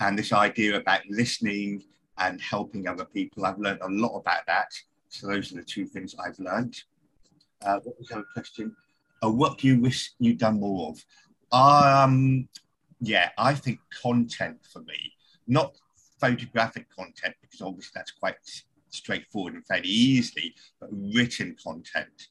and this idea about listening and helping other people. I've learned a lot about that. So those are the two things I've learned. Uh, what was the question? Uh, what do you wish you'd done more of? Um, yeah, I think content for me, not photographic content, because obviously that's quite straightforward and fairly easily, but written content.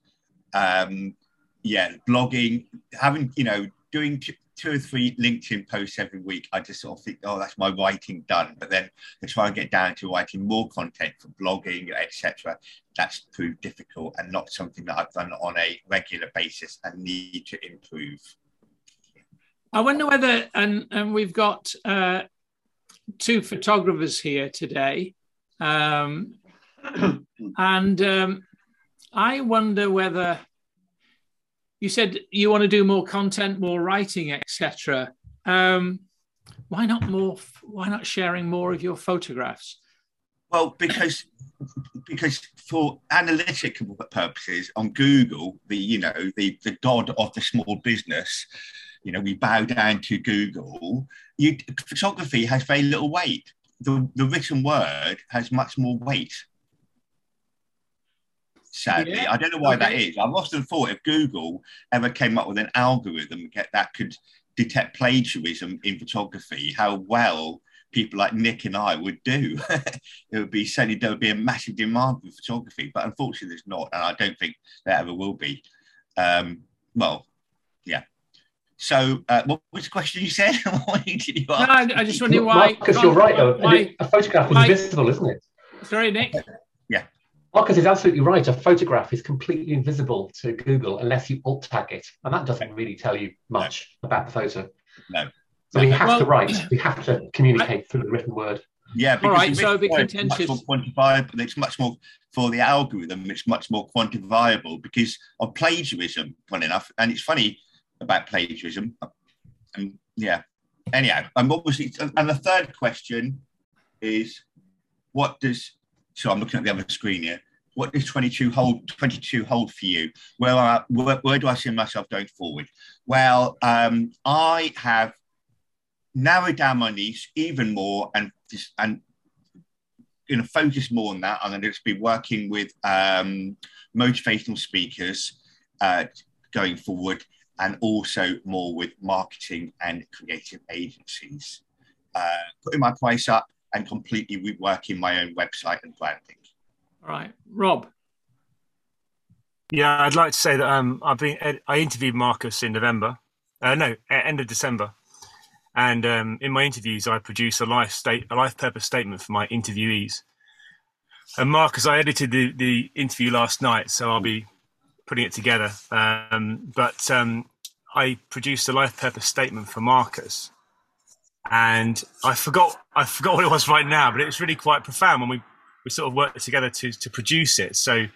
Um, yeah, blogging, having, you know, doing two or three LinkedIn posts every week, I just sort of think, oh, that's my writing done. But then to try and get down to writing more content for blogging, etc., that's proved difficult and not something that I've done on a regular basis and need to improve. I wonder whether, and and we've got uh, two photographers here today, um, and um, I wonder whether you said you want to do more content, more writing, etc. Um, why not more? Why not sharing more of your photographs? Well, because because for analytical purposes on Google, the you know the the god of the small business, you know we bow down to Google. You, photography has very little weight. The, the written word has much more weight sadly. Yeah. I don't know why okay. that is. I've often thought if Google ever came up with an algorithm that could detect plagiarism in photography, how well people like Nick and I would do. it would be certainly there would be a massive demand for photography, but unfortunately there's not, and I don't think there ever will be. Um, well. So, uh, what was the question you said? what did you ask? No, I, I just wondering why. Because you're right, though. Why, a photograph is why, visible, isn't it? Sorry, Nick. Yeah. Marcus is absolutely right. A photograph is completely invisible to Google unless you alt tag it, and that doesn't really tell you much about the photo. No. So we have Well- to write. We have to communicate through the written word. Yeah, because right, the so written the word is much more quantifiable. It's much more for the algorithm. It's much more quantifiable because of plagiarism. Fun enough, and it's funny about plagiarism. And yeah, anyhow, was it? And the third question is, what does? So I'm looking at the other screen here. What does 22 hold? 22 hold for you? Where, are, where, where do I see myself going forward? Well, um, I have narrowed down my niche even more and just and to focus more on that. I'm going to just be working with um, motivational speakers uh, going forward, and also more with marketing and creative agencies. Uh, putting my price up and completely reworking my own website and branding. All right, Rob. Yeah, I'd like to say that um, I've been I interviewed Marcus in November, uh, no, end of December, and um, in my interviews I produce a life state a life purpose statement for my interviewees. And Marcus, I edited the the interview last night, so I'll be putting it together. Um, but um, I produced a life purpose statement for Marcus, and I forgot I forgot what it was right now, but it was really quite profound when we we sort of worked together to to produce it. So.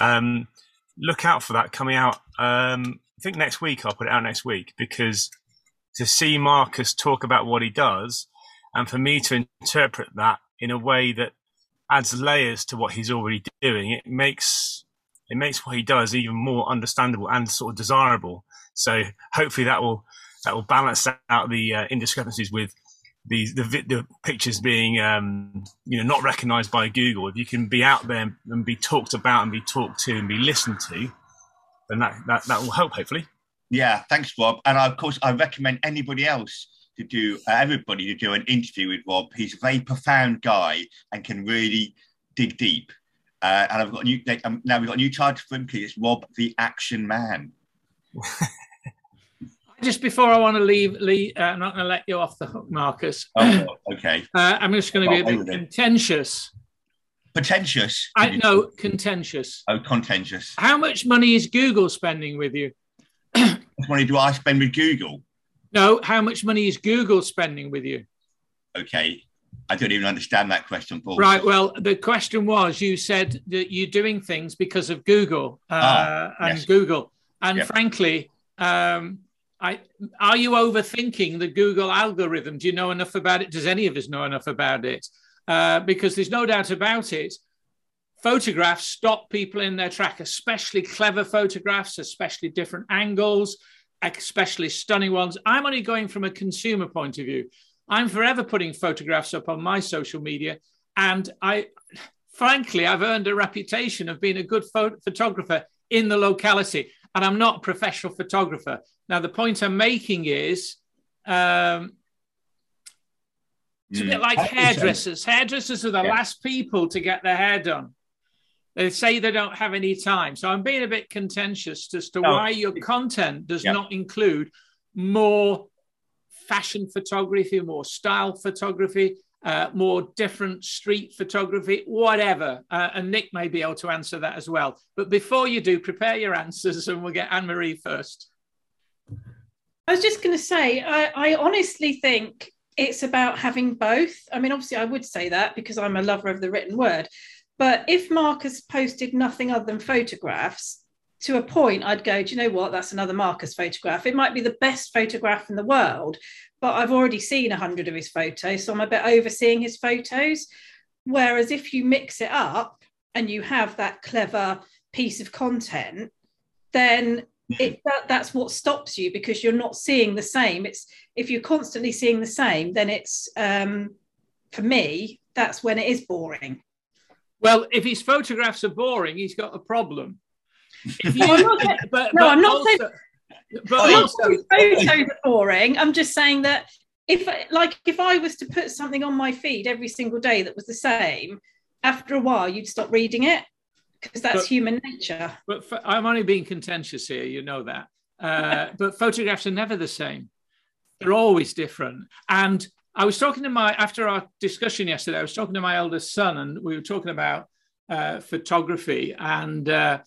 Um, look out for that coming out. Um, I think next week I'll put it out next week because to see Marcus talk about what he does, and for me to interpret that in a way that adds layers to what he's already doing, it makes it makes what he does even more understandable and sort of desirable. So hopefully that will that will balance out the uh, indiscrepancies with the the, the pictures being um, you know not recognised by Google. If you can be out there and be talked about and be talked to and be listened to, then that that, that will help hopefully. Yeah, thanks, Rob. And of course, I recommend anybody else to do, uh, everybody to do an interview with Rob. He's a very profound guy and can really dig deep. Uh, and I've got a new, um, now we've got a new title for him because it's Rob the Action Man. Just before I want to leave, Lee, uh, I'm not going to let you off the hook, Marcus. Oh, okay. Uh, I'm just going to be a bit contentious. Pretentious. I know contentious. Oh, contentious. How much money is Google spending with you? How much money do I spend with Google? No, how much money is Google spending with you? Okay. I don't even understand that question, Paul. Right. Well, the question was you said that you're doing things because of Google uh, Ah, and yes. Google. And Yeah. frankly, um, I, are you overthinking the Google algorithm? Do you know enough about it? Does any of us know enough about it? Uh, because there's no doubt about it. Photographs stop people in their track, especially clever photographs, especially different angles, especially stunning ones. I'm only going from a consumer point of view. I'm forever putting photographs up on my social media, and I, frankly, I've earned a reputation of being a good pho- photographer in the locality, and I'm not a professional photographer. Now, the point I'm making is, um, it's a Mm. bit like I think so. hairdressers. Hairdressers are the Yeah. last people to get their hair done. They say they don't have any time. So I'm being a bit contentious as to No. why your content does Yeah. not include more fashion photography, more style photography, uh, more different street photography, whatever. Uh, and Nick may be able to answer that as well. But before you do, prepare your answers and we'll get Anne Marie first. I was just going to say, I, I honestly think it's about having both. I mean, obviously, I would say that because I'm a lover of the written word. But if Marcus posted nothing other than photographs, to a point, I'd go, do you know what? That's another Marcus photograph. It might be the best photograph in the world, but I've already seen a hundred of his photos, so I'm a bit overseeing his photos. Whereas if you mix it up and you have that clever piece of content, then it that, that's what stops you because you're not seeing the same it's if you're constantly seeing the same then it's um for me that's when it is boring Well, if his photographs are boring, he's got a problem. If No, I'm not but, no, but I'm not also, saying- but I'm not also, saying photos are boring i'm just saying that if like if i was to put something on my feed every single day that was the same after a while you'd stop reading it because that's But- human nature but pho- I'm only being contentious here, you know that. Uh, but photographs are never the same. They're always different. And I was talking to my after our discussion yesterday. I was talking to my eldest son, and we were talking about uh, photography, and uh,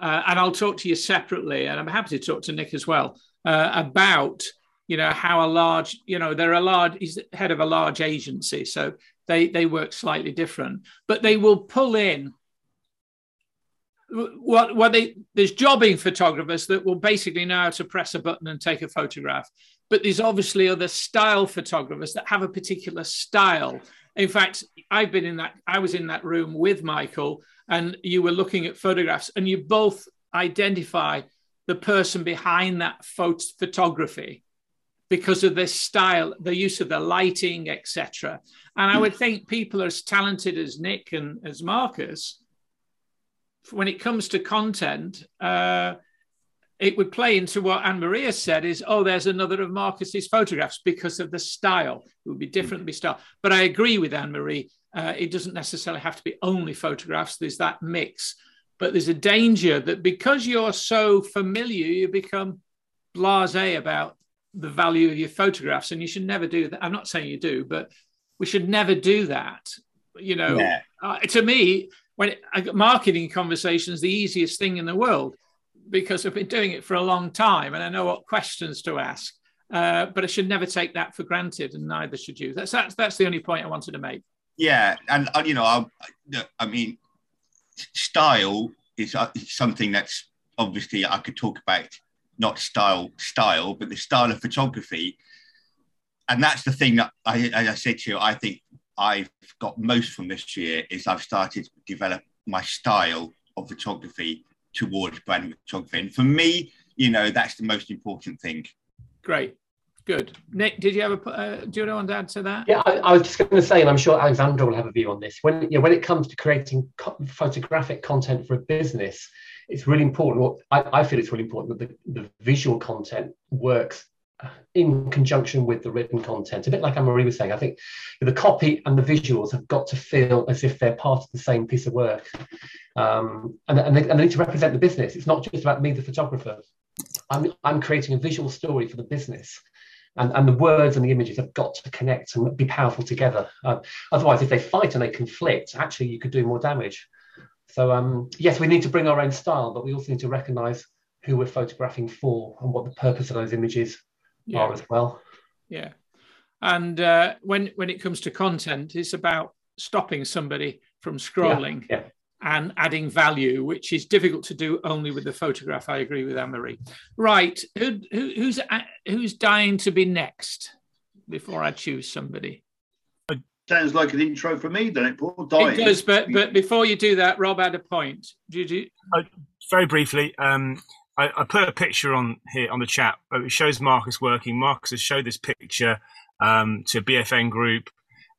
uh, and I'll talk to you separately, and I'm happy to talk to Nick as well uh, about you know how a large you know they're a large he's head of a large agency, so they they work slightly different, but they will pull in what what they there's jobbing photographers that will basically know how to press a button and take a photograph. But there's obviously other style photographers that have a particular style. In fact i've been in that i was in that room with michael and you were looking at photographs and you both identify the person behind that photo photography because of this style the use of the lighting etc and i would think people as talented as nick and as marcus. When it comes to content, uh, it would play into what Anne Maria said is, oh, there's another of Marcus's photographs because of the style. It would be different be style. But I agree with Anne Marie. Uh, it doesn't necessarily have to be only photographs. There's that mix. But there's a danger that because you're so familiar, you become blasé about the value of your photographs. And you should never do that. I'm not saying you do, but we should never do that. You know, yeah. uh, to me, when it, marketing conversations the easiest thing in the world because I've been doing it for a long time and I know what questions to ask. Uh, but I should never take that for granted, and neither should you. That's that's that's the only point I wanted to make. Yeah, and, you know, I, I mean, style is uh, something that's obviously I could talk about not style style, but the style of photography, and that's the thing that I, as I said to you. I think I've got most from this year is I've started to develop my style of photography towards branding photography. And for me, you know, that's the most important thing. Great. Good. Nick, did you have a, uh, do you want to add to that? Yeah, I, I, was just going to say, and I'm sure Alexandra will have a view on this. When, you know, when it comes to creating co- photographic content for a business, it's really important. I, I feel it's really important that the, the visual content works in conjunction with the written content. A bit like Anne-Marie was saying, I think the copy and the visuals have got to feel as if they're part of the same piece of work. Um, and, and, they, and, they, need to represent the business. It's not just about me, the photographer. I'm, I'm creating a visual story for the business. And, and the words and the images have got to connect and be powerful together. Uh, otherwise, if they fight and they conflict, actually you could do more damage. So um, yes, we need to bring our own style, but we also need to recognize who we're photographing for and what the purpose of those images yeah. as well. Yeah, and uh, when when it comes to content, it's about stopping somebody from scrolling yeah. Yeah. and adding value, which is difficult to do only with the photograph. I agree with Anne Marie. Right, who, who, who's uh, who's dying to be next before I choose somebody? Sounds like an intro for me, doesn't it, Paul? Dying. It does, but but before you do that, Rob had a point. Did you? Uh, very briefly, um, I, I, put a picture on here on the chat. It shows Marcus working. Marcus has showed this picture um, to BFN Group,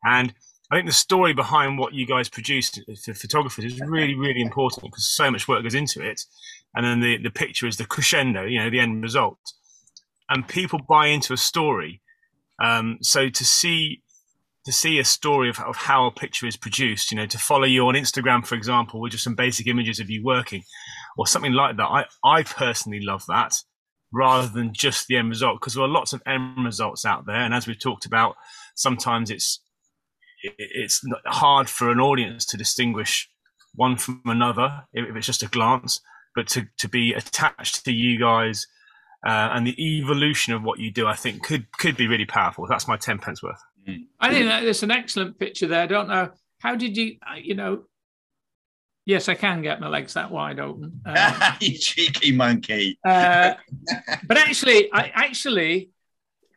and I think the story behind what you guys produce for photographers is really, really important because so much work goes into it. And then the, the picture is the crescendo, you know, the end result. And people buy into a story. Um, so to see to see a story of, of how a picture is produced, you know, to follow you on Instagram, for example, with just some basic images of you working, or something like that. I, I personally love that rather than just the end result because there are lots of end results out there. And as we've talked about, sometimes it's it's hard for an audience to distinguish one from another if it's just a glance, but to, to be attached to you guys uh, and the evolution of what you do, I think could could be really powerful. That's my ten pence worth. I think there's an excellent picture there. I don't know how did you, you know, Yes, I can get my legs that wide open. Uh, you cheeky monkey. uh, but actually, I actually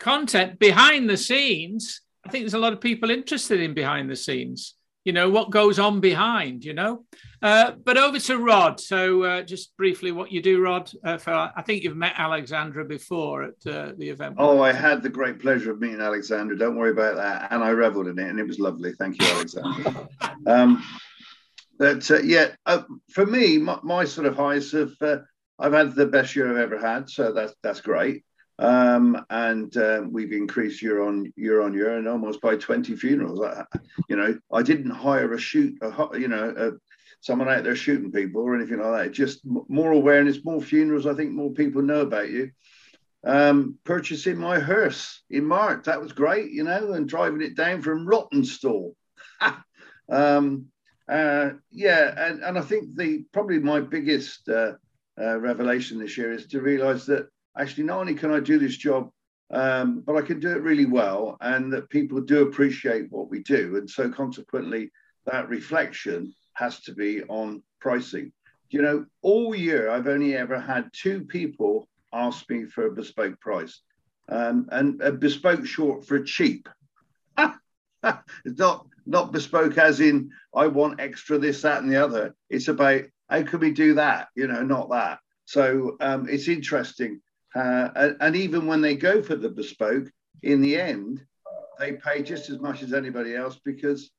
content behind the scenes. I think there's a lot of people interested in behind the scenes. You know what goes on behind. You know, uh, but over to Rod. So uh, just briefly, what you do, Rod? Uh, for I think you've met Alexandra before at uh, the event. Oh, I had the great pleasure of meeting Alexandra. Don't worry about that. And I revelled in it, and it was lovely. Thank you, Alexandra. um, but uh, yeah, uh, for me, my, my, sort of highs have uh, I've had the best year I've ever had, so that's that's great. Um, and um, we've increased year on year on year, and almost by twenty funerals. I, you know, I didn't hire a shoot, a, you know, a, someone out there shooting people or anything like that. Just more awareness, more funerals. I think more people know about you. um, purchasing my hearse in March. That was great, you know, and driving it down from Rawtenstall. um, uh, yeah, and, and I think the probably my biggest uh, uh, revelation this year is to realize that actually not only can I do this job, um, but I can do it really well, and that people do appreciate what we do, and so consequently, that reflection has to be on pricing. You know, all year I've only ever had two people ask me for a bespoke price, um, and a bespoke short for cheap. it's not not bespoke as in I want extra this, that, and the other. It's about how can we do that? You know, not that. So um, it's interesting. Uh, and, and, even when they go for the bespoke, in the end, they pay just as much as anybody else because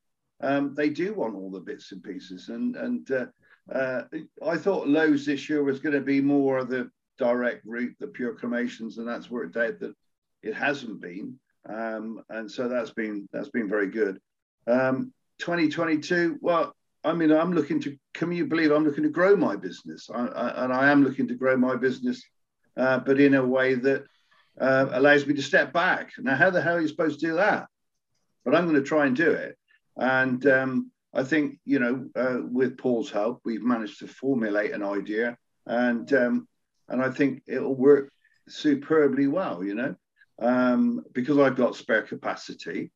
um, they do want all the bits and pieces. And and uh, uh, I thought Lowe's this year was going to be more of the direct route, the pure cremations, and that's where it out that it hasn't been. Um, and so that's been that's been very good. Um, 2022, well, I mean, I'm looking to. Can you believe I'm looking to grow my business? I, I, and I am looking to grow my business, uh, but in a way that uh, allows me to step back. Now, how the hell are you supposed to do that? But I'm going to try and do it. And um, I think, you know, uh, with Paul's help, we've managed to formulate an idea, and um, and I think it'll work superbly well. You know, um, because I've got spare capacity,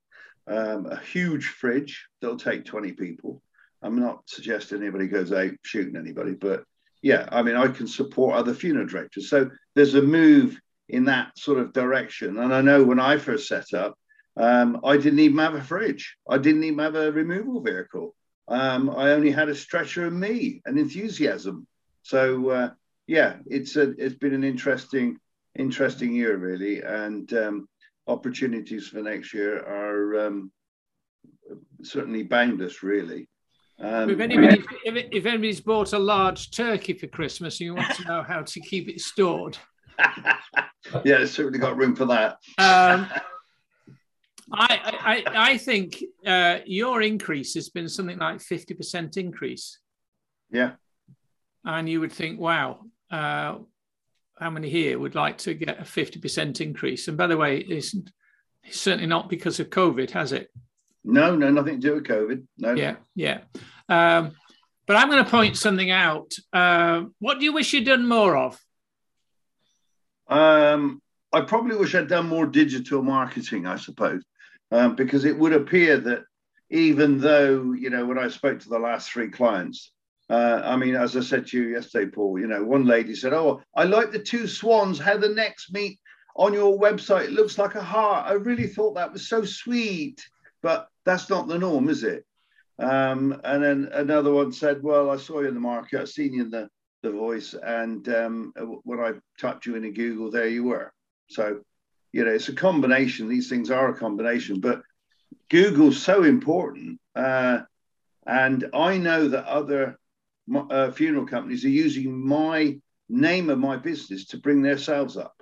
um, a huge fridge that'll take 20 people. I'm not suggesting anybody goes out shooting anybody, but yeah, I mean, I can support other funeral directors. So there's a move in that sort of direction. And I know when I first set up, um, I didn't even have a fridge. I didn't even have a removal vehicle. Um, I only had a stretcher and me, and enthusiasm. So uh, yeah, it's a, it's been an interesting interesting year really, and um, opportunities for next year are um, certainly boundless really. Um, if, anybody, if, if anybody's bought a large turkey for Christmas and you want to know how to keep it stored, yeah, it's certainly got room for that. Um, I, I, I think uh, your increase has been something like 50% increase. Yeah. And you would think, wow, uh, how many here would like to get a 50% increase? And by the way, it's, it's certainly not because of COVID, has it? No, no, nothing to do with COVID. No. Yeah, yeah. Um, but I'm going to point something out. Uh, what do you wish you'd done more of? Um, I probably wish I'd done more digital marketing, I suppose, um, because it would appear that even though, you know, when I spoke to the last three clients, uh, I mean, as I said to you yesterday, Paul, you know, one lady said, Oh, I like the two swans, how the necks meet on your website. It looks like a heart. I really thought that was so sweet, but that's not the norm, is it? Um, and then another one said, Well, I saw you in the market, I've seen you in the, the voice, and um, when I typed you into Google, there you were. So, you know, it's a combination. These things are a combination, but Google's so important. Uh, and I know that other uh, funeral companies are using my name of my business to bring their sales up.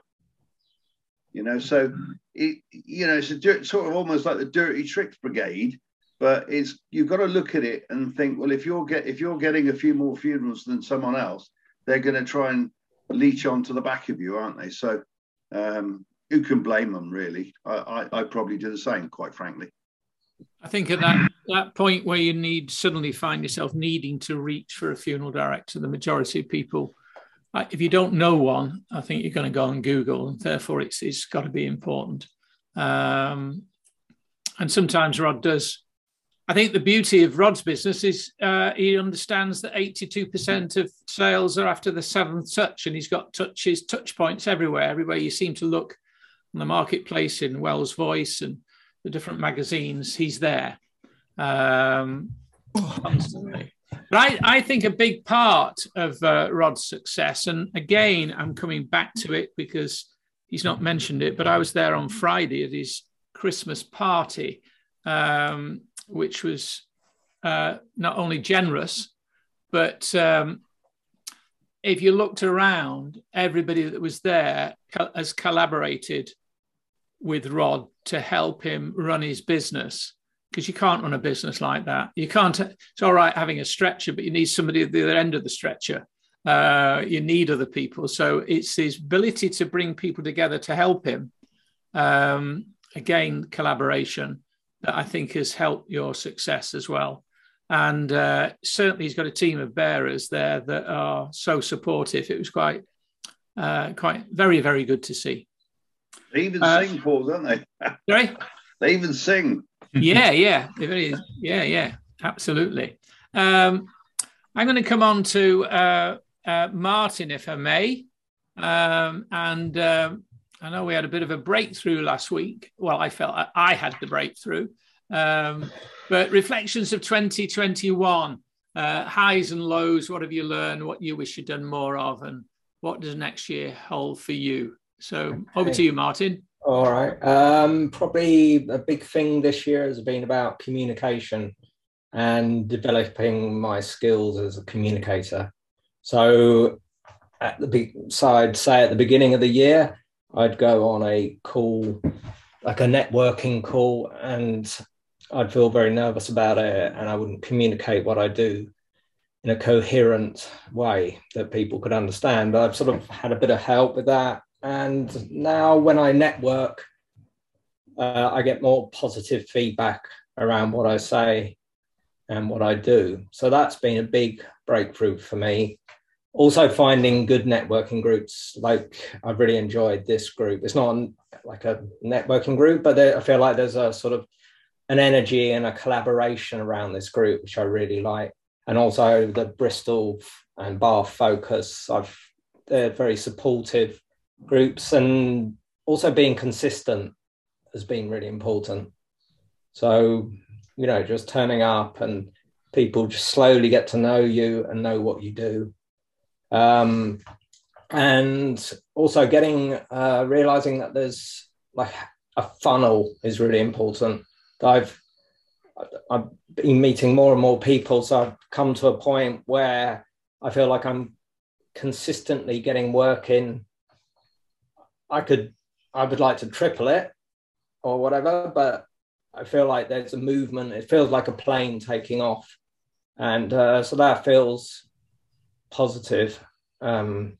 You know, so it you know it's a dirt, sort of almost like the dirty tricks brigade, but it's you've got to look at it and think, well, if you're get if you're getting a few more funerals than someone else, they're going to try and leech onto the back of you, aren't they? So um, who can blame them really? I, I, I probably do the same, quite frankly. I think at that that point where you need suddenly find yourself needing to reach for a funeral director, the majority of people, if you don't know one, I think you're going to go on Google, and therefore it's it's got to be important. Um, and sometimes Rod does. I think the beauty of Rod's business is uh, he understands that 82% of sales are after the seventh touch, and he's got touches, touch points everywhere. Everywhere you seem to look on the marketplace in Wells Voice and the different magazines, he's there um, constantly. But I, I think a big part of uh, Rod's success, and again, I'm coming back to it because he's not mentioned it, but I was there on Friday at his Christmas party, um, which was uh, not only generous, but um, if you looked around, everybody that was there has collaborated with Rod to help him run his business because you can't run a business like that. You can't. It's all right having a stretcher, but you need somebody at the other end of the stretcher. Uh, you need other people. So it's his ability to bring people together to help him. Um, again, collaboration that I think has helped your success as well. And uh, certainly, he's got a team of bearers there that are so supportive. It was quite, uh, quite very, very good to see. They even uh, sing, Paul, don't they? Sorry, they even sing. yeah, yeah, yeah, yeah, absolutely. Um, I'm going to come on to uh, uh, Martin, if I may. Um, and um, I know we had a bit of a breakthrough last week. Well, I felt I had the breakthrough. Um, but reflections of 2021, uh, highs and lows. What have you learned? What you wish you'd done more of, and what does next year hold for you? So okay. over to you, Martin. All right. Um, probably a big thing this year has been about communication and developing my skills as a communicator. So, at the big side, say at the beginning of the year, I'd go on a call, like a networking call, and I'd feel very nervous about it, and I wouldn't communicate what I do in a coherent way that people could understand. But I've sort of had a bit of help with that, and now when I network, uh, I get more positive feedback around what I say and what I do. So that's been a big breakthrough for me. Also, finding good networking groups. Like I've really enjoyed this group. It's not like a networking group, but I feel like there's a sort of an energy and a collaboration around this group, which I really like. And also the Bristol and Bath focus. I've they're very supportive groups, and also being consistent has been really important. So you know, just turning up and people just slowly get to know you and know what you do. Um, and also getting uh, realizing that there's like a funnel is really important. I've I've been meeting more and more people, so I've come to a point where I feel like I'm consistently getting work in. I could, I would like to triple it or whatever, but I feel like there's a movement. It feels like a plane taking off, and uh, so that feels positive. Um,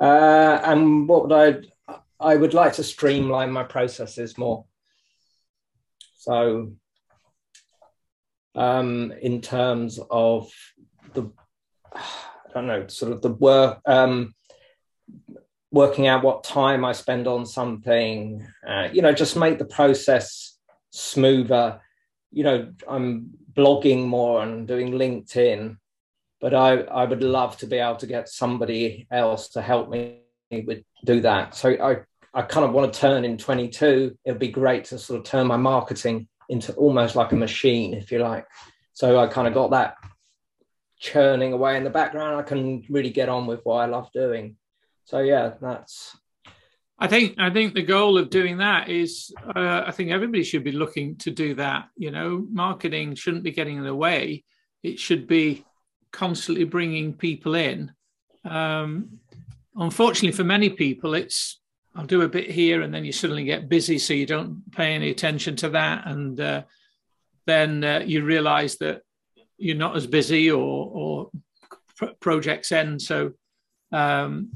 uh, and what would I? I would like to streamline my processes more. So, um, in terms of the, I don't know, sort of the work, um, working out what time I spend on something, uh, you know, just make the process smoother. You know, I'm blogging more and doing LinkedIn, but I, I would love to be able to get somebody else to help me with do that. So I, I kind of want to turn in 22. It'd be great to sort of turn my marketing into almost like a machine, if you like. So I kind of got that churning away in the background. I can really get on with what I love doing. So yeah, that's I think I think the goal of doing that is uh, I think everybody should be looking to do that. You know, marketing shouldn't be getting in the way. It should be constantly bringing people in. Um, unfortunately, for many people, it's I'll do a bit here and then you suddenly get busy, so you don't pay any attention to that, and uh, then uh, you realise that you're not as busy or or projects end. So um,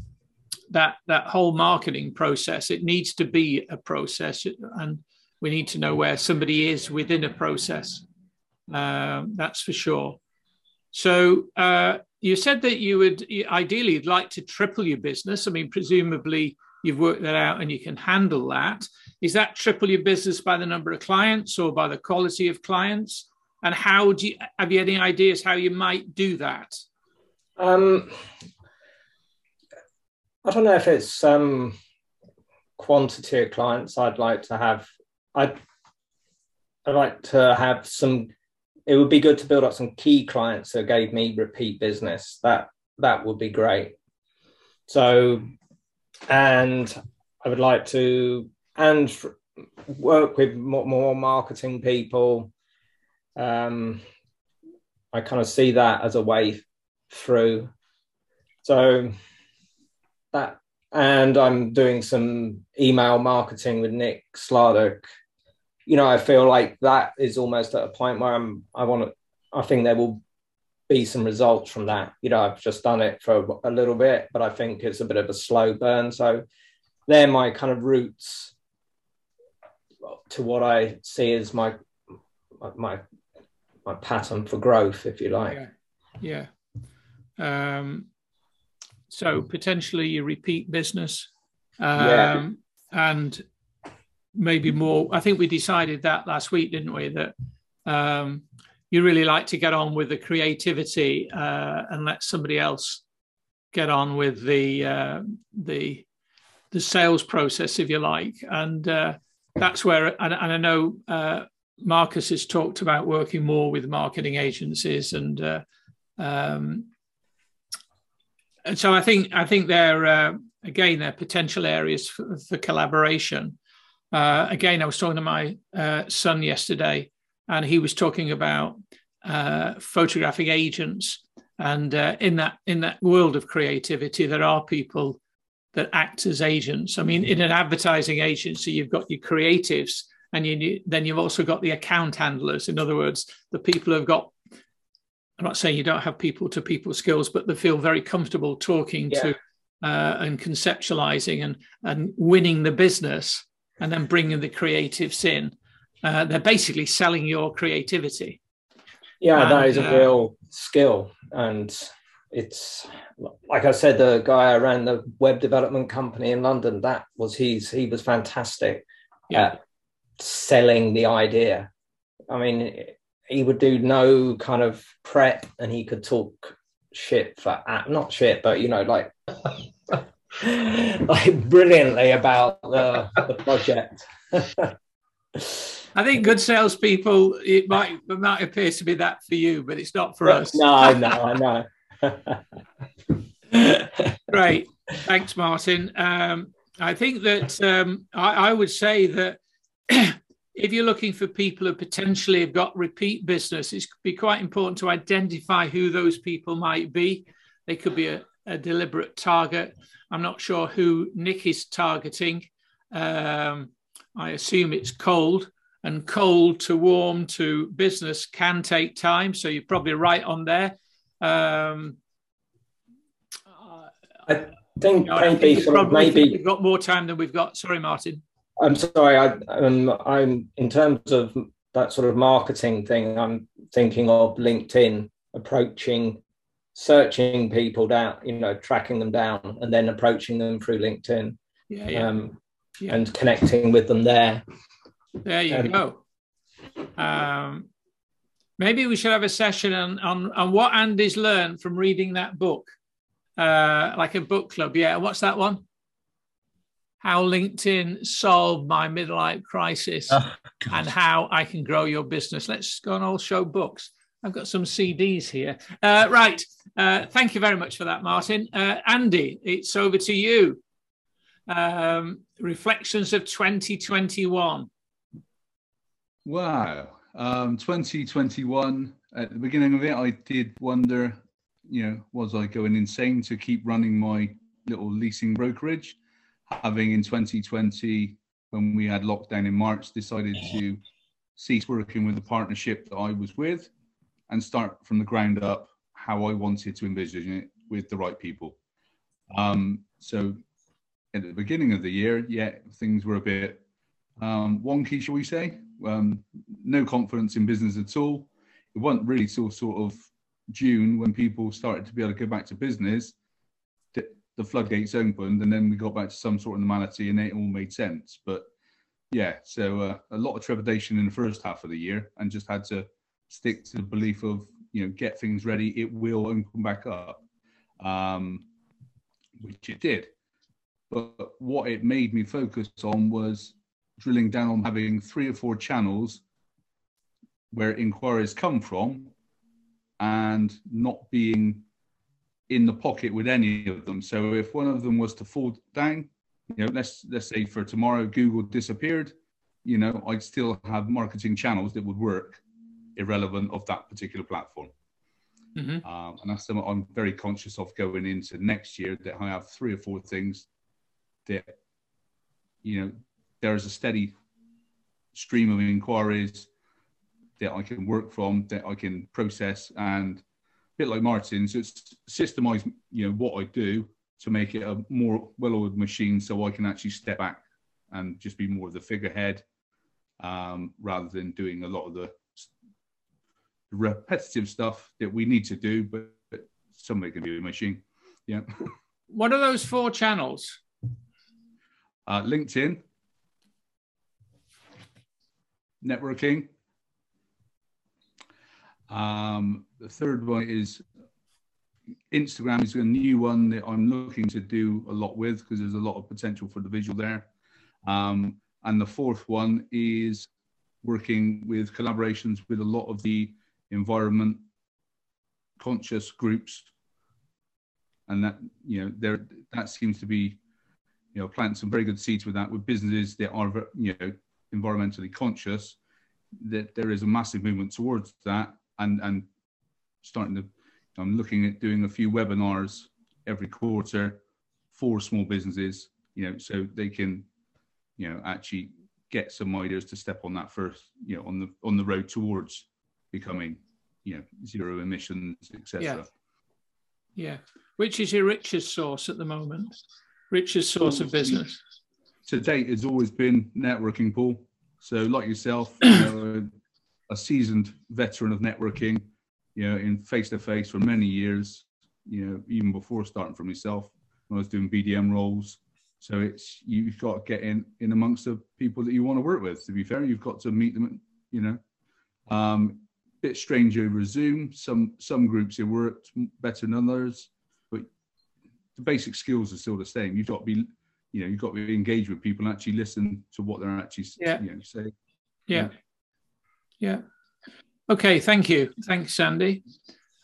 that that whole marketing process. It needs to be a process and we need to know where somebody is within a process. Um, that's for sure. So uh, you said that you would ideally you'd like to triple your business. I mean presumably you've worked that out and you can handle that. Is that triple your business by the number of clients or by the quality of clients? And how do you have you any ideas how you might do that? Um, I don't know if it's um, quantity of clients I'd like to have. I'd, I'd like to have some. It would be good to build up some key clients that gave me repeat business. That that would be great. So, and I would like to and work with more, more marketing people. Um, I kind of see that as a way through. So that and I'm doing some email marketing with Nick Sladek. You know, I feel like that is almost at a point where I'm I want to I think there will be some results from that. You know, I've just done it for a little bit, but I think it's a bit of a slow burn. So they're my kind of routes to what I see as my my my pattern for growth, if you like. Yeah. yeah. Um, so potentially you repeat business, um, yeah. and maybe more. I think we decided that last week, didn't we? That um, you really like to get on with the creativity uh, and let somebody else get on with the uh, the the sales process, if you like, and uh, that's where. And, and I know uh, Marcus has talked about working more with marketing agencies, and uh, um, and so I think I think they're uh, again they're potential areas for, for collaboration. again, I was talking to my son yesterday and he was talking about uh, photographic agents. And uh, in that in that world of creativity, there are people that act as agents. I mean, in an advertising agency, you've got your creatives, and you, then you've also got the account handlers. In other words, the people who've got. I'm not saying you don't have people to people skills, but they feel very comfortable talking yeah. to uh, and conceptualizing and and winning the business, and then bringing the creatives in. Uh, they're basically selling your creativity. Yeah, and, that is a uh, real skill. And it's like I said, the guy I ran the web development company in London, that was he's he was fantastic yeah. at selling the idea. I mean, he would do no kind of prep and he could talk shit for not shit, but you know, like like brilliantly about the, the project. I think good salespeople, it might it might appear to be that for you, but it's not for us. No, no, I know. Great, thanks, Martin. Um, I think that um, I, I, would say that if you're looking for people who potentially have got repeat business, it's be quite important to identify who those people might be. They could be a, a deliberate target. I'm not sure who Nick is targeting. Um, I assume it's cold and cold to warm to business can take time. So you're probably right on there. Um, I think you know, I think maybe we've got more time than we've got. Sorry, Martin. I'm sorry. I, um, I'm in terms of that sort of marketing thing. I'm thinking of LinkedIn approaching, searching people down, you know, tracking them down, and then approaching them through LinkedIn. Yeah, yeah. Um, yeah. and connecting with them there. There you um, go. Um, maybe we should have a session on, on, on what Andy's learned from reading that book, uh, like a book club. Yeah, what's that one? How LinkedIn solved my midlife crisis oh, and how I can grow your business. Let's go and all show books. I've got some CDs here. Uh, right. Uh, thank you very much for that, Martin. Uh, Andy, it's over to you. Um, reflections of 2021. Wow. Um, 2021, at the beginning of it, I did wonder, you know, was I going insane to keep running my little leasing brokerage? Having in 2020, when we had lockdown in March, decided to cease working with the partnership that I was with and start from the ground up how I wanted to envision it with the right people. Um, so at the beginning of the year, yeah, things were a bit um, wonky, shall we say? Um, no confidence in business at all. It wasn't really till sort of June when people started to be able to go back to business. The, floodgates opened, and then we got back to some sort of normality, and it all made sense. But yeah, so uh, a lot of trepidation in the first half of the year, and just had to stick to the belief of you know get things ready. It will open back up, um, which it did. But what it made me focus on was drilling down on having three or four channels where inquiries come from and not being in the pocket with any of them. So if one of them was to fall down, you know, let's let's say for tomorrow Google disappeared, you know, I'd still have marketing channels that would work irrelevant of that particular platform. Mm-hmm. Um, and that's something I'm very conscious of going into next year that I have three or four things that you know there is a steady stream of inquiries that I can work from, that I can process, and bit like Martin. So it's systemize, you know, what I do to make it a more well-oiled machine, so I can actually step back and just be more of the figurehead, um, rather than doing a lot of the repetitive stuff that we need to do, but, but some of it can be a machine. Yeah. What are those four channels? Uh, LinkedIn, networking. Um, the third one is Instagram is a new one that I'm looking to do a lot with because there's a lot of potential for the visual there. Um, and the fourth one is working with collaborations with a lot of the environment conscious groups. And that, you know, there that seems to be, you know, planting some very good seeds with that with businesses that are, you know, environmentally conscious. That there is a massive movement towards that, and and starting to I'm looking at doing a few webinars every quarter for small businesses, you know, so they can, you know, actually get some ideas to step on that first, you know, on the on the road towards becoming, you know, zero emissions, etc. Yeah. Yeah. Which is your richest source at the moment? Richest source of business? To date, has always been networking, Paul. So, like yourself, you uh, know, a seasoned veteran of networking, you know, in face to face for many years, you know, even before starting for myself when I was doing BDM roles. So it's you've got to get in in amongst the people that you want to work with. To be fair, you've got to meet them. You know, um, bit strange over Zoom. Some some groups it worked better than others, but the basic skills are still the same. You've got to be, you know, you've got to be engaged with people and actually listen to what they're actually, yeah. you know, saying. Yeah. Yeah. Okay, thank you. Thanks, Andy.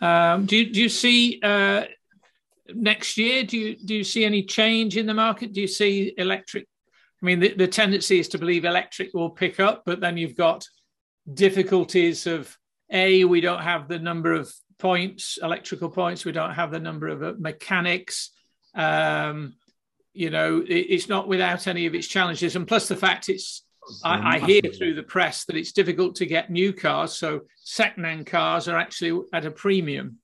Um, do, you, do you see uh, next year, do you, do you see any change in the market? Do you see electric? I mean, the, the tendency is to believe electric will pick up, but then you've got difficulties of A, we don't have the number of points, electrical points, we don't have the number of uh, mechanics. Um, you know, it, it's not without any of its challenges. And plus the fact it's I, I, hear through the press that it's difficult to get new cars, so second-hand cars are actually at a premium.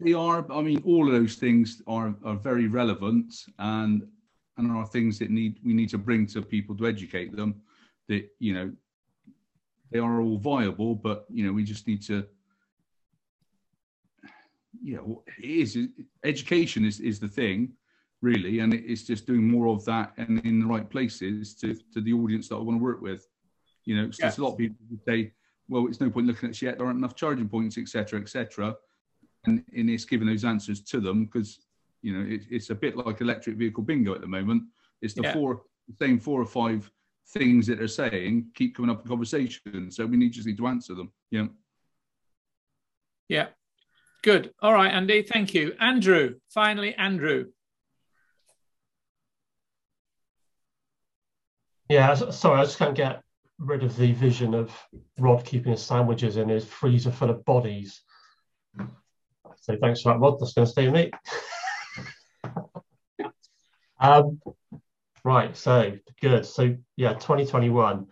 They are. I mean, all of those things are are very relevant and and are things that need we need to bring to people to educate them that you know they are all viable, but you know we just need to. You know, it is education is is the thing really, and it's just doing more of that and in the right places to to the audience that I want to work with. You know, yeah. a lot of people say, "Well, it's no point looking at yet. There aren't enough charging points, etc., etc." And, and it's giving those answers to them because you know it, it's a bit like electric vehicle bingo at the moment. It's the yeah. four same four or five things that they're saying keep coming up in conversation. So we need just need to answer them. Yeah. Yeah. Good. All right, Andy. Thank you. Andrew. Finally, Andrew. Yeah, sorry, I just can't get rid of the vision of Rod keeping his sandwiches in his freezer full of bodies. So thanks for that, Rod. That's going to stay with me. um, right, so good. So yeah, 2021.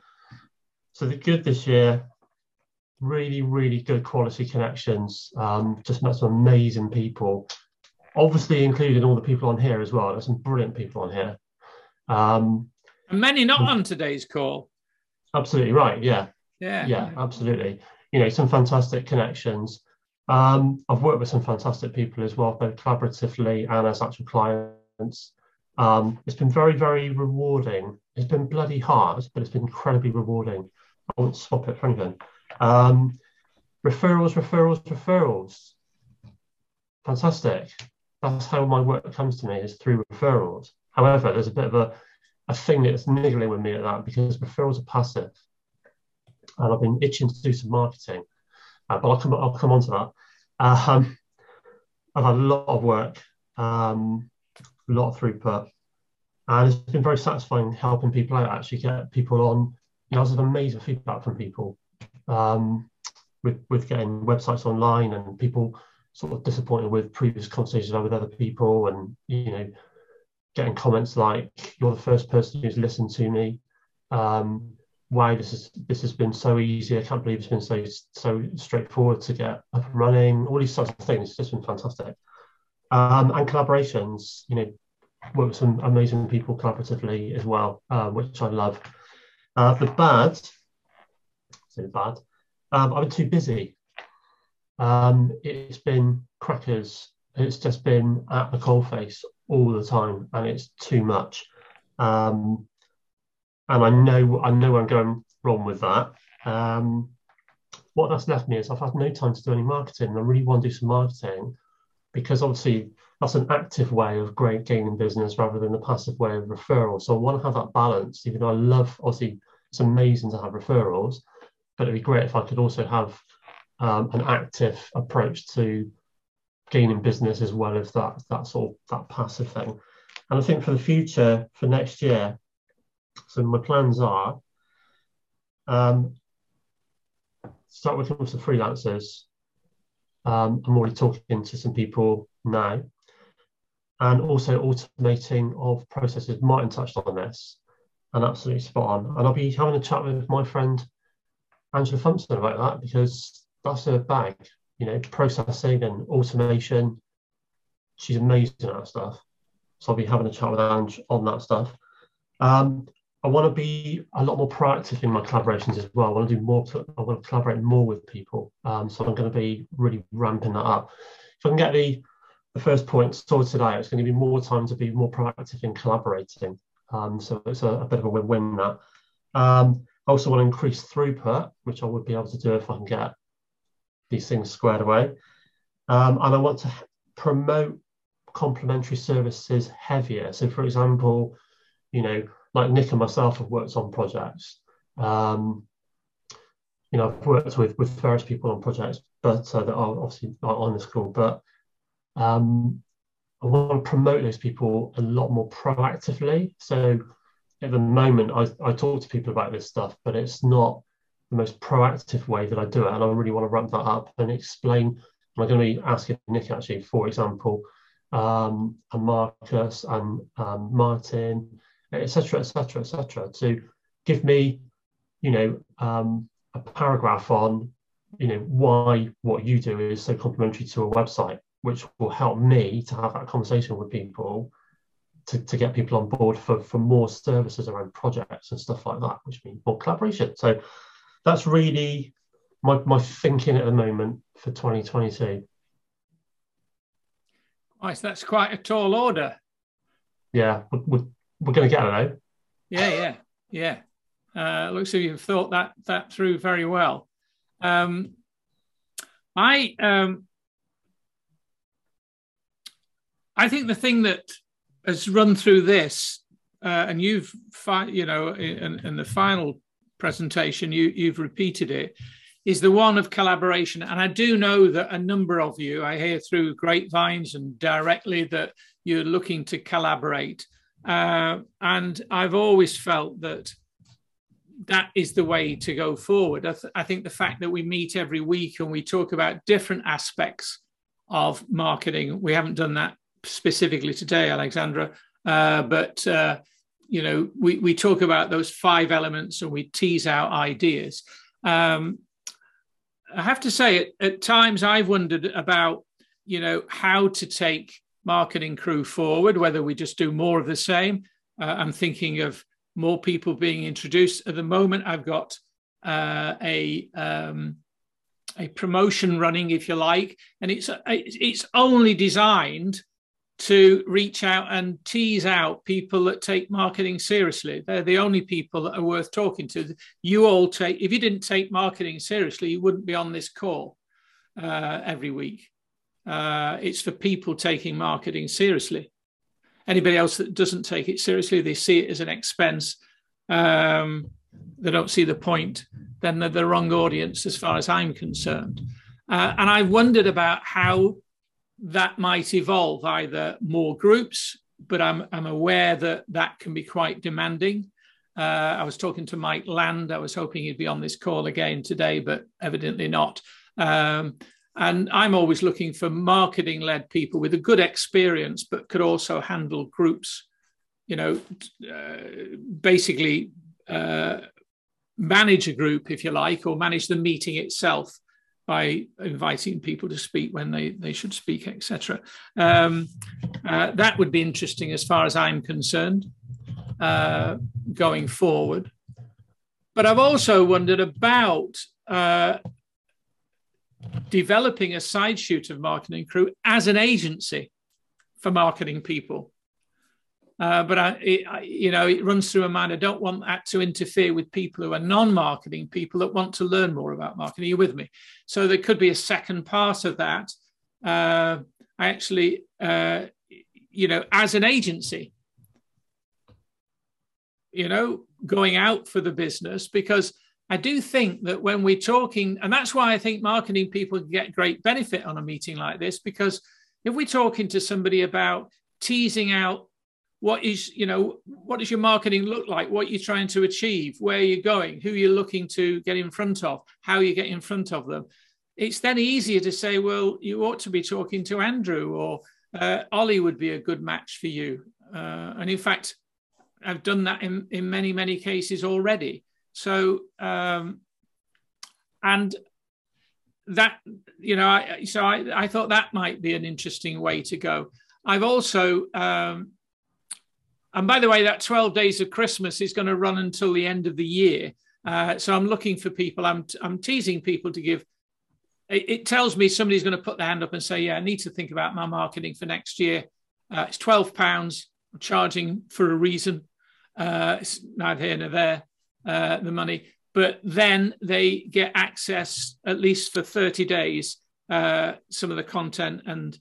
So the good this year, really, really good quality connections. Um, just met some amazing people. Obviously, including all the people on here as well. There's some brilliant people on here. Um, and many not on today's call. Absolutely right. Yeah. Yeah. Yeah, absolutely. You know, some fantastic connections. Um, I've worked with some fantastic people as well, both collaboratively and as actual clients. Um, it's been very, very rewarding. It's been bloody hard, but it's been incredibly rewarding. I won't swap it for anything. Um, referrals, referrals, referrals. Fantastic. That's how my work comes to me is through referrals. However, there's a bit of a a thing that's niggling with me at that because referrals are passive, and I've been itching to do some marketing, uh, but I'll come I'll come on to that. Um, I've had a lot of work, um, a lot of throughput, and it's been very satisfying helping people out. Actually, get people on. You know, I had amazing feedback from people um, with with getting websites online and people sort of disappointed with previous conversations I had with other people, and you know getting comments like "You're the first person who's listened to me." Um, this is this has been so easy. I can't believe it's been so so straightforward to get up and running. All these sorts of things. It's just been fantastic. Um, and collaborations, you know, work with some amazing people collaboratively as well, uh, which I love. Uh, the bad, so bad. Um, I've been too busy. Um, it's been crackers. It's just been at the coalface all the time, and it's too much. Um, and I know I know I'm going wrong with that. Um, what that's left me is I've had no time to do any marketing, and I really want to do some marketing because obviously that's an active way of great gaining business rather than the passive way of referral. So I want to have that balance, even though I love obviously it's amazing to have referrals, but it'd be great if I could also have um, an active approach to gaining business as well as that that sort of that passive thing. And I think for the future, for next year, so my plans are um, start working with some freelancers. Um, I'm already talking to some people now, and also automating of processes. Martin touched on this, and absolutely spot on. And I'll be having a chat with my friend Angela Thompson about that because that's her bag. You know, processing and automation. She's amazing at that stuff. So I'll be having a chat with Ange on that stuff. Um, I want to be a lot more proactive in my collaborations as well. I want to do more. I want to collaborate more with people. Um, so I'm going to be really ramping that up. If I can get the the first point sorted out, it's going to be more time to be more proactive in collaborating. Um, so it's a, a, bit of a win-win that. Um, I also want to increase throughput, which I would be able to do if I can get these things squared away. Um, and I want to promote complementary services heavier. So, for example, you know, like Nick and myself have worked on projects. Um, you know, I've worked with with various people on projects, but uh, that are obviously not on this call. But um, I want to promote those people a lot more proactively. So at the moment, I, I talk to people about this stuff, but it's not the most proactive way that I do it. And I really want to ramp that up and explain. I'm going to be asking Nick actually, for example, um, and Marcus and um, Martin etc., etc., etc., to give me, you know, um, a paragraph on, you know, why what you do is so complementary to a website, which will help me to have that conversation with people to, to get people on board for, for more services around projects and stuff like that, which means more collaboration. So that's really my, my thinking at the moment for 2022. Nice, that's quite a tall order. Yeah, we're, we're going to get it though. Yeah, yeah, yeah. Uh, looks like you've thought that that through very well. Um, I um, I think the thing that has run through this, uh, and you've fi- you know in, in the final presentation you you've repeated it, is the one of collaboration. And I do know that a number of you, I hear through grapevines and directly that you're looking to collaborate. Uh, and I've always felt that that is the way to go forward. I, th- I, think the fact that we meet every week and we talk about different aspects of marketing, we haven't done that specifically today, Alexandra, uh, but uh, you know we, we talk about those five elements and we tease out ideas. Um, I have to say, at, at times I've wondered about you know how to take marketing crew forward, whether we just do more of the same. Uh, I'm thinking of more people being introduced. At the moment, I've got uh, a um, a promotion running, if you like, and it's it's only designed to reach out and tease out people that take marketing seriously. They're the only people that are worth talking to. You all take. If you didn't take marketing seriously, you wouldn't be on this call uh, every week. Uh, it's for people taking marketing seriously. Anybody else that doesn't take it seriously, they see it as an expense. Um, they don't see the point. Then they're the wrong audience, as far as I'm concerned. Uh, and I've wondered about how that might evolve, either more groups, but I'm, I'm aware that that can be quite demanding. Uh, I was talking to Mike Land. I was hoping he'd be on this call again today, but evidently not. Um, and I'm always looking for marketing led people with a good experience, but could also handle groups, you know, uh, basically uh, manage a group, if you like, or manage the meeting itself by inviting people to speak when they, they should speak, etc. Um, uh, that would be interesting as far as I'm concerned uh, going forward. But I've also wondered about uh, developing a side shoot of Marketing Crew as an agency for marketing people. Uh, but I, it, I, you know, it runs through my mind. I don't want that to interfere with people who are non-marketing people that want to learn more about marketing. Are you with me? So there could be a second part of that. Uh, I actually, uh, you know, as an agency, you know, going out for the business because I do think that when we're talking, and that's why I think marketing people get great benefit on a meeting like this, because if we're talking to somebody about teasing out what is, you know, what does your marketing look like, what you're trying to achieve, where are you're going, who are you're looking to get in front of, how you get in front of them, it's then easier to say, well, you ought to be talking to Andrew or uh, Ollie would be a good match for you. Uh, and in fact, I've done that in, in many, many cases already. So, um, and that, you know, I, so I, I thought that might be an interesting way to go. I've also, um, and by the way, that 12 days of Christmas is going to run until the end of the year. Uh, so I'm looking for people, I'm, I'm teasing people to give. It, it, tells me somebody's going to put their hand up and say, Yeah, I need to think about my marketing for next year. Uh, it's £12. I'm charging for a reason. Uh, it's neither here nor there, uh, the money. But then they get access, at least for 30 days, uh, some of the content and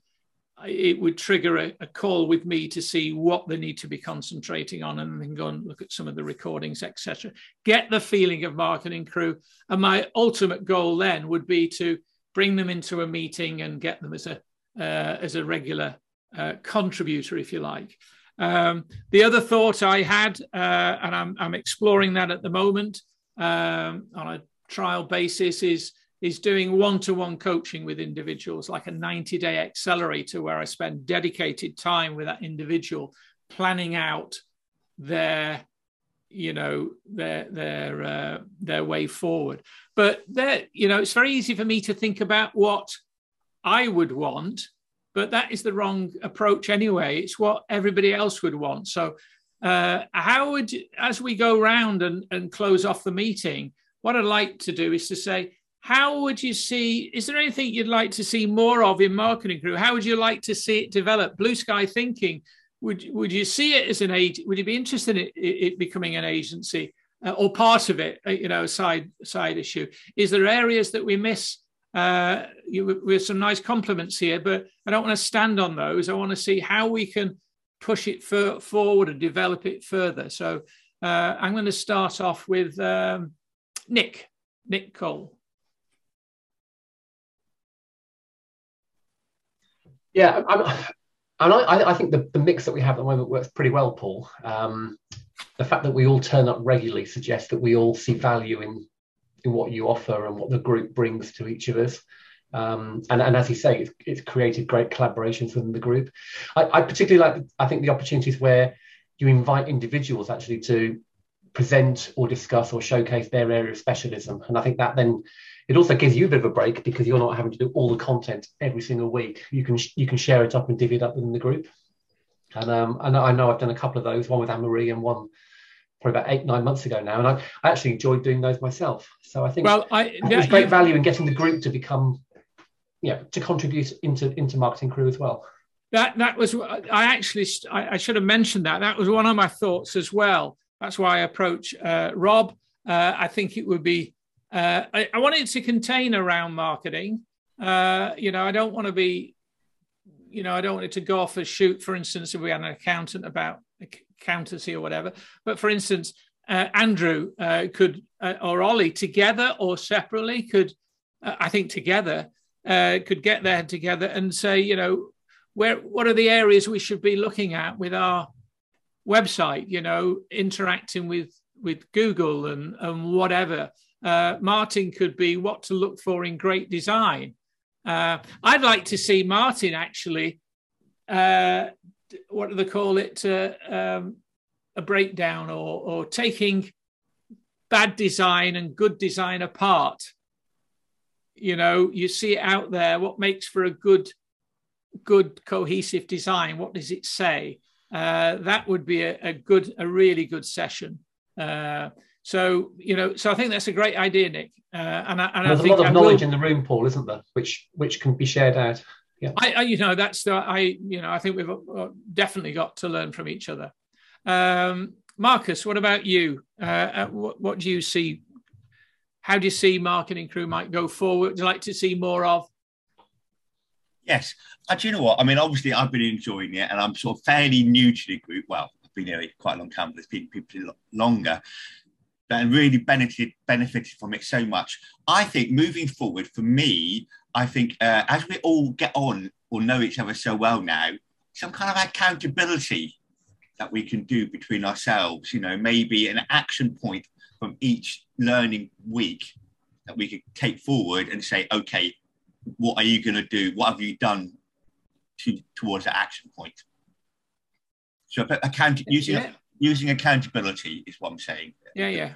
it would trigger a, a, call with me to see what they need to be concentrating on and then go and look at some of the recordings etc get the feeling of marketing crew. And my ultimate goal then would be to bring them into a meeting and get them as a uh, as a regular uh, contributor if you like. Um, the other thought i had uh, and I'm, I'm exploring that at the moment um, on a trial basis is is doing one-to-one coaching with individuals like a 90-day accelerator where i spend dedicated time with that individual planning out their you know their their uh, their way forward. But there you know it's very easy for me to think about what i would want but that is the wrong approach anyway. It's what everybody else would want. So uh, how would as we go round and, and close off the meeting what i'd like to do is to say how would you see is there anything you'd like to see more of in marketing crew how would you like to see it develop? Blue sky thinking would would you see it as an age would you be interested in it, it becoming an agency uh, or part of it uh, you know a side side issue? Is there areas that we miss? Uh, you, with some nice compliments here but i don't want to stand on those. I want to see how we can push it for, forward and develop it further. So uh, i'm going to start off with um, nick nick cole Yeah, I'm, and I, I think the, the mix that we have at the moment works pretty well, Paul. Um, the fact that we all turn up regularly suggests that we all see value in in what you offer and what the group brings to each of us. Um, and, and as you say, it's, it's created great collaborations within the group. I, I particularly like, I think, the opportunities where you invite individuals actually to present or discuss or showcase their area of specialism. And I think that then it also gives you a bit of a break because you're not having to do all the content every single week. You can you can share it up and divvy it up within the group. And um, and I know I've done a couple of those, one with Anne Marie and one probably about eight nine months ago now, and I, I actually enjoyed doing those myself. So I think well, I, there's great value in getting the group to become, yeah, to contribute into into marketing crew as well. That that was I actually I, I should have mentioned that. That was one of my thoughts as well. That's why I approach uh, Rob. Uh, I think it would be uh, I, I, want it to contain around marketing. Uh, you know, I don't want to be, you know, I don't want it to go off a shoot. For instance, if we had an accountant about accountancy or whatever. But for instance, uh, Andrew uh, could uh, or Ollie together or separately could, uh, I think together, could get there together and say, you know, where what are the areas we should be looking at with our website? You know, interacting with with Google and and whatever uh, Martin could be what to look for in great design. Uh, I'd like to see Martin actually, uh, what do they call it, uh, um, a breakdown or, or taking bad design and good design apart. You know, you see it out there. What makes for a good, good cohesive design? What does it say? Uh, that would be a, a, good, a really good session. Uh, so you know, so I think that's a great idea, Nick. Uh, and I, and there's I a lot of I knowledge will, in the room, Paul, isn't there? Which which can be shared out. Yeah. I, I you know, that's the I you know, I think we've uh, definitely got to learn from each other. Um, Marcus, what about you? Uh, uh, what, what do you see? How do you see marketing crew might go forward? Would you like to see more of? Yes. Uh, do you know what? I mean, obviously, I've been enjoying it, and I'm sort of fairly new to the group. Well, I've been here quite a long time, but there's been people longer, and really benefited benefited from it so much. I think moving forward, for me, I think uh, as we all get on or know each other so well now, some kind of accountability that we can do between ourselves. You know, maybe an action point from each learning week that we could take forward and say, okay, what are you going to do? What have you done to, towards that action point? So account using yeah. Using accountability is what I'm saying. Yeah, yeah.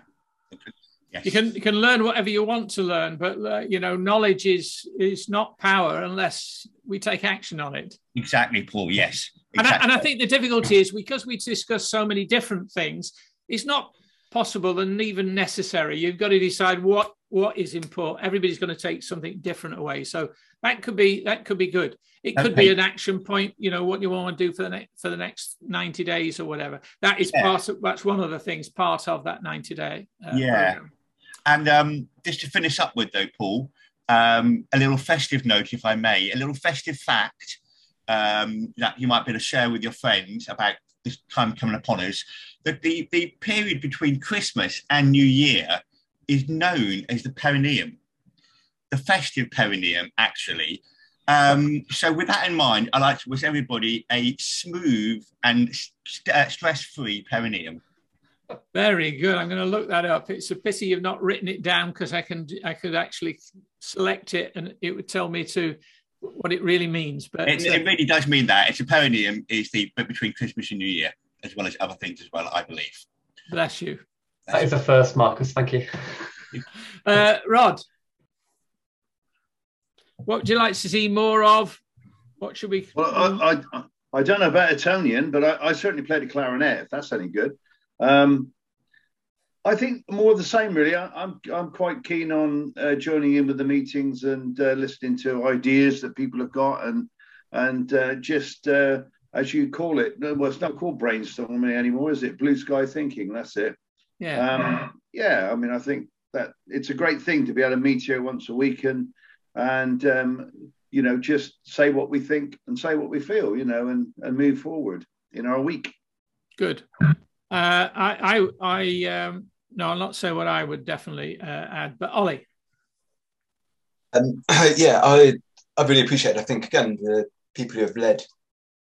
Yes. You can you can learn whatever you want to learn, but uh, you know knowledge is is not power unless we take action on it. Exactly, Paul. Yes. Exactly. And, I, and I think the difficulty is because we discuss so many different things, it's not possible and even necessary. You've got to decide what what is important. Everybody's going to take something different away. So that could be that could be good. It could okay. be an action point. You know what you want to do for the next for the next ninety days or whatever. That is yeah. part of that's one of the things part of that ninety day. Uh, yeah. Program. And um, just to finish up with, though, Paul, um, a little festive note, if I may, a little festive fact um, that you might be able to share with your friends about this time coming upon us. That the, the period between Christmas and New Year is known as the perineum, the festive perineum, actually. Um, so, with that in mind, I'd like to wish everybody a smooth and st- uh, stress free perineum. Very good. I'm going to look that up. It's a pity you've not written it down because I can I could actually select it and it would tell me to what it really means. But it, uh, it really does mean that. It's a perineum is the bit between Christmas and New Year, as well as other things as well, I believe. Bless you. That is a first, Marcus. Thank you. uh, Rod, what would you like to see more of? What should we? Well, I, I, I don't know about Etonian, but I, I certainly played a clarinet. If that's any good. Um, I think more of the same, really. I, am I'm, I'm quite keen on uh, joining in with the meetings and uh, listening to ideas that people have got, and and uh, just uh, as you call it, well, it's not called brainstorming anymore, is it? Blue sky thinking. That's it. Yeah. Um, yeah. I mean, I think that it's a great thing to be able to meet you once a week and and um, you know just say what we think and say what we feel, you know, and and move forward in our week. Good. Uh, I, I, I um, no, I'll not say what I would definitely uh, add, but Ollie. Um, yeah, I, I really appreciate it. I think again, the people who have led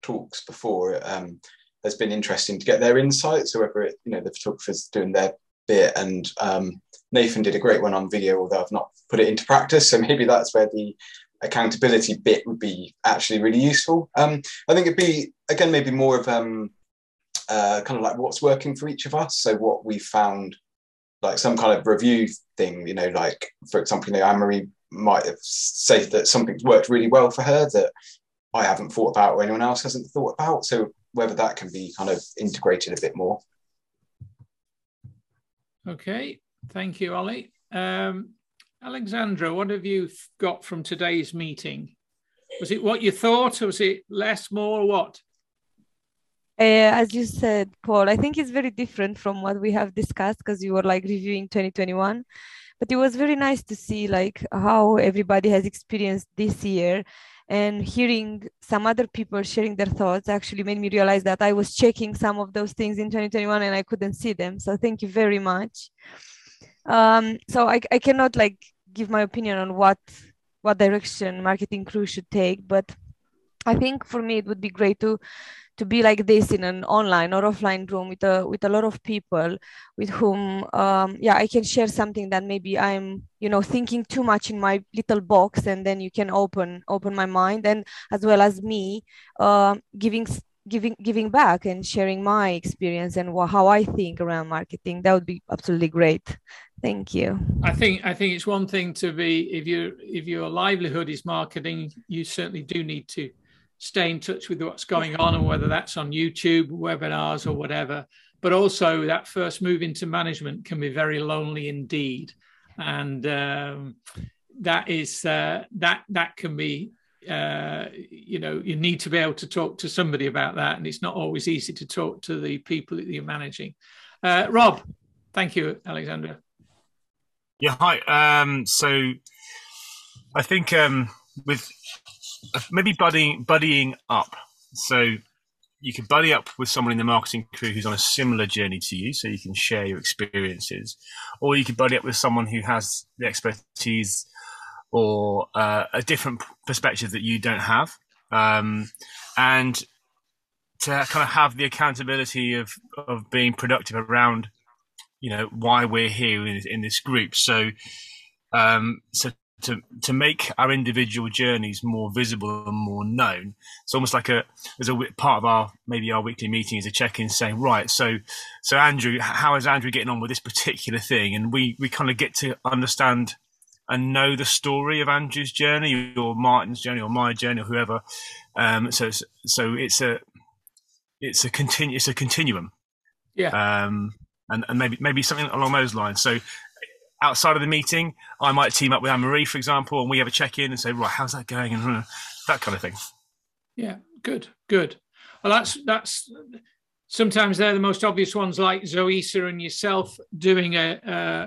talks before um, has been interesting to get their insights. Whoever it, you know, the photographers doing their bit, and um, Nathan did a great one on video, although I've not put it into practice. So maybe that's where the accountability bit would be actually really useful. Um, I think it'd be again maybe more of um, uh, kind of like what's working for each of us. So what we found, like some kind of review thing, you know, like for example, you know, Anne Marie might have said that something's worked really well for her that I haven't thought about or anyone else hasn't thought about. So whether that can be kind of integrated a bit more. Okay, thank you, Ollie. Um, Alexandra, what have you got from today's meeting? Was it what you thought, or was it less, more, or what? Uh, as you said, Paul, I think it's very different from what we have discussed because you were like reviewing 2021. But it was very nice to see like how everybody has experienced this year and hearing some other people sharing their thoughts actually made me realize that I was checking some of those things in 2021 and I couldn't see them. So thank you very much. Um, so I, I cannot like give my opinion on what what direction marketing crew should take, but I think for me it would be great to to be like this in an online or offline room with a with a lot of people with whom um, yeah i can share something that maybe i'm you know thinking too much in my little box and then you can open open my mind and as well as me uh, giving giving giving back and sharing my experience and wha- how I think around marketing. That would be absolutely great. Thank you. I think I think it's one thing to be if you if your livelihood is marketing, you certainly do need to stay in touch with what's going on and whether that's on YouTube, webinars, or whatever. But also that first move into management can be very lonely indeed, and um, that is uh, that that can be uh, you know you need to be able to talk to somebody about that, and it's not always easy to talk to the people that you're managing. Uh, Rob, thank you, Alexandra. Yeah, hi. Um, so I think um, with maybe buddying buddying up. So you can buddy up with someone in the marketing crew who's on a similar journey to you, so you can share your experiences, or you can buddy up with someone who has the expertise or uh, a different perspective that you don't have, um, and to kind of have the accountability of of being productive around, you know, why we're here in, in this group. So, um, so to to make our individual journeys more visible and more known. It's almost like a as a part of our maybe our weekly meeting is a check in saying right. So so Andrew, how is Andrew getting on with this particular thing? And we we kind of get to understand and know the story of Andrew's journey or Martin's journey or my journey or whoever. Um, so so it's a it's a continu it's a continuum. Yeah. Um, and, and maybe maybe something along those lines. So outside of the meeting, I might team up with Anne Marie, for example, and we have a check in and say, right, how's that going, and uh, that kind of thing. Yeah, good, good. Well, that's that's sometimes they're the most obvious ones, like Zoisa and yourself doing a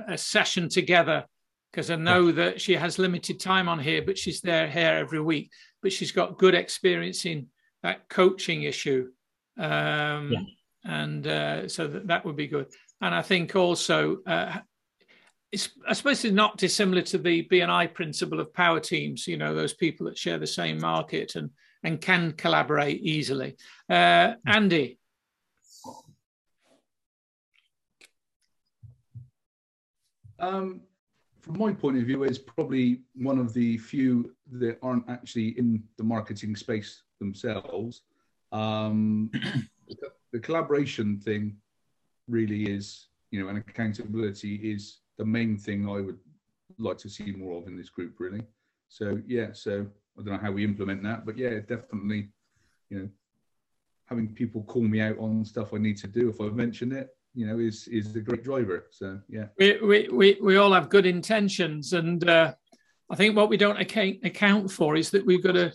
a, a session together, because I know that she has limited time on here, but she's there here every week. But she's got good experience in that coaching issue, um, Yeah. and uh, so that, that would be good. And I think also uh, I suppose it's not dissimilar to the BNI principle of power teams. You know, those people that share the same market and and can collaborate easily. Uh, Andy, Um, from my point of view, it's probably one of the few that aren't actually in the marketing space themselves. Um, the, the collaboration thing really is, you know, and accountability is the main thing I would like to see more of in this group, really. So yeah, so I don't know how we implement that, but yeah, definitely, you know, having people call me out on stuff I need to do if I mention it, you know, is is a great driver. So yeah. we, we, we, we all have good intentions, and uh, I think what we don't account, account for is that we've got to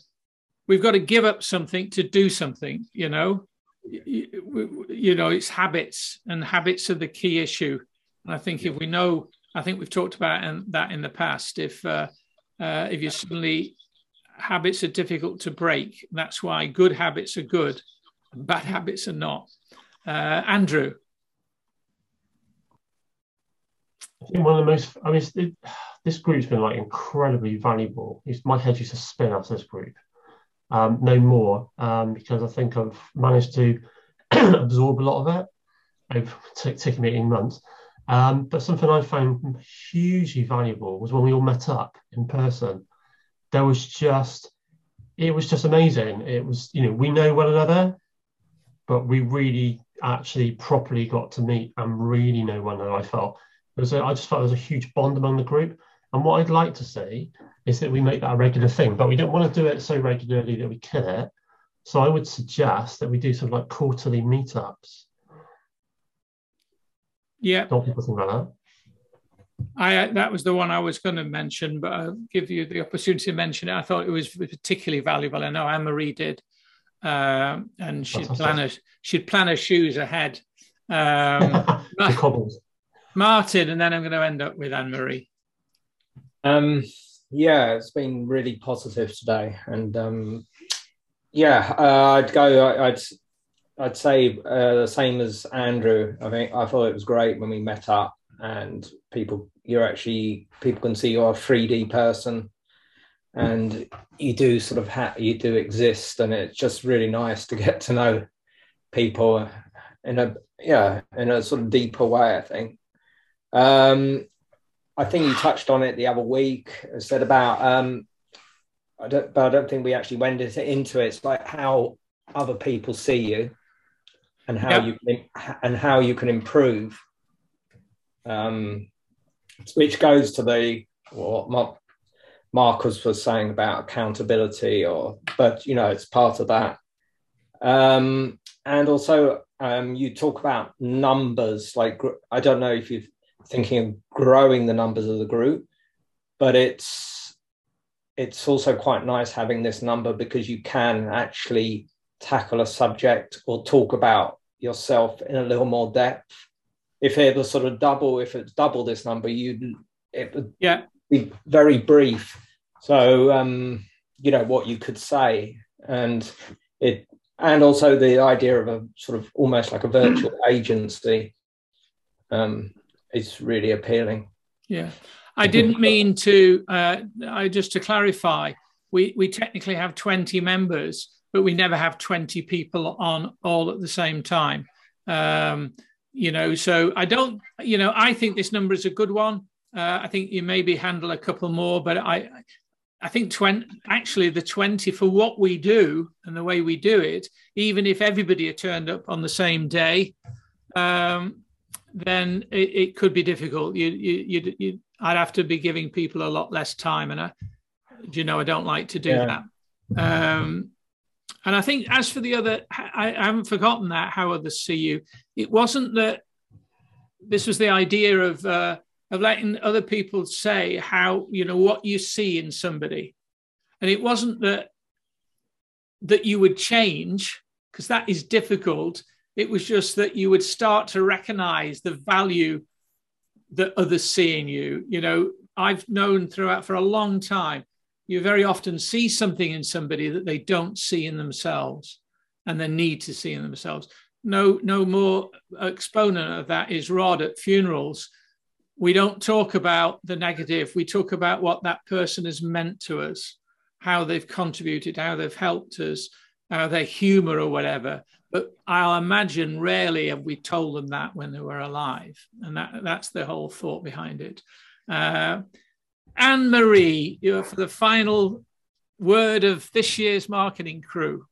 we've got to give up something to do something. You know, you, you know, it's habits, and habits are the key issue. And I think if we know, I think we've talked about that in the past. If uh, uh, if you suddenly habits are difficult to break, that's why good habits are good, and bad habits are not. Uh, Andrew, I think one of the most, I mean, it, this group's been like incredibly valuable. It's, my head used to spin out of this group. Um, no more, um, because I think I've managed to absorb a lot of it. It's t- taken me 18 months. Um, but something I found hugely valuable was when we all met up in person. There was just, it was just amazing. It was, you know, we know one another, but we really actually properly got to meet and really know one another. I felt there was a, I just felt there was a huge bond among the group. And what I'd like to see is that we make that a regular thing, but we don't want to do it so regularly that we kill it. So I would suggest that we do some like quarterly meetups. Yeah, Don't people think about that? I that was the one I was going to mention, but I'll give you the opportunity to mention it. I thought it was particularly valuable. I know Anne Marie did, um, and she'd Fantastic. plan her she'd plan her shoes ahead. Um, the cobbles. Martin, and then I'm going to end up with Anne Marie. Um, yeah, it's been really positive today, and um, yeah, uh, I'd go. I- I'd I'd say uh, the same as Andrew. I think I thought it was great when we met up, and people you're actually people can see you're a 3D person, and you do sort of ha- you do exist, and it's just really nice to get to know people in a yeah in a sort of deeper way. I think. Um, I think you touched on it the other week. I Said about um, I don't, but I don't think we actually went into it. It's like how other people see you and how Yep. you can, and how you can improve. Um, which goes to the what Mar- Marcus was saying about accountability, or but you know it's part of that. Um, and also, um, you talk about numbers. Like I don't know if you're thinking of growing the numbers of the group, but it's it's also quite nice having this number because you can actually tackle a subject or talk about yourself in a little more depth. If it was sort of double, if it's double this number, you'd it would Yeah. be very brief. So um, you know what you could say, and it and also the idea of a sort of almost like a virtual agency um, is really appealing. Yeah, I didn't mean to. Uh, I just to clarify, we we technically have twenty members, but we never have twenty people on all at the same time. Um, you know, so I don't. You know, I think this number is a good one. Uh, I think you maybe handle a couple more, but I. I think 20, actually the 20 for what we do and the way we do it, even if everybody had turned up on the same day, um, then it, it could be difficult. You, you, you, you, I'd have to be giving people a lot less time, and I, you know, I don't like to do Yeah. that. Um, and I think as for the other, I, I haven't forgotten that how others see you. It wasn't that this was the idea of uh, of letting other people say how you know what you see in somebody, and it wasn't that that you would change because that is difficult. It was just that you would start to recognize the value that others see in you. You know, I've known throughout for a long time, you very often see something in somebody that they don't see in themselves and they need to see in themselves. No, no more exponent of that is Rod at funerals. We don't talk about the negative. We talk about what that person has meant to us, how they've contributed, how they've helped us, how their humor or whatever. But I'll imagine rarely have we told them that when they were alive. And that, that's the whole thought behind it. Uh, Anne Marie, you're for the final word of this year's marketing crew.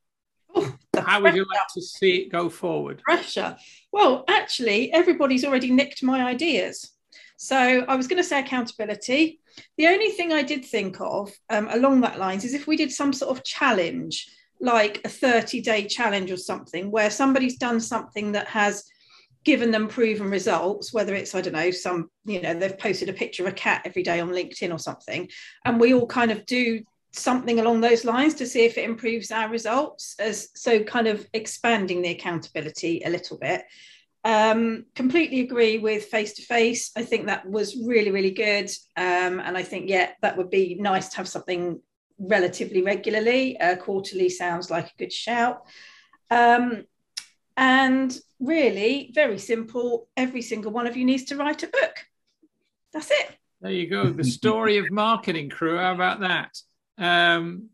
How would you like to see it go forward? pressure. Well, actually, everybody's already nicked my ideas. So I was going to say accountability. The only thing I did think of um, along that lines is if we did some sort of challenge, like a 30 day challenge or something, where somebody's done something that has given them proven results, whether it's, I don't know, some, you know, they've posted a picture of a cat every day on LinkedIn or something. And we all kind of do something along those lines to see if it improves our results as so kind of expanding the accountability a little bit. Um, completely agree with face to face i think that was really really good. Um, and i think yeah that would be nice to have something relatively regularly. Uh, quarterly sounds like a good shout. Um, and really very simple every single one of you needs to write a book that's it There you go. The story of marketing crew. How about that? Um,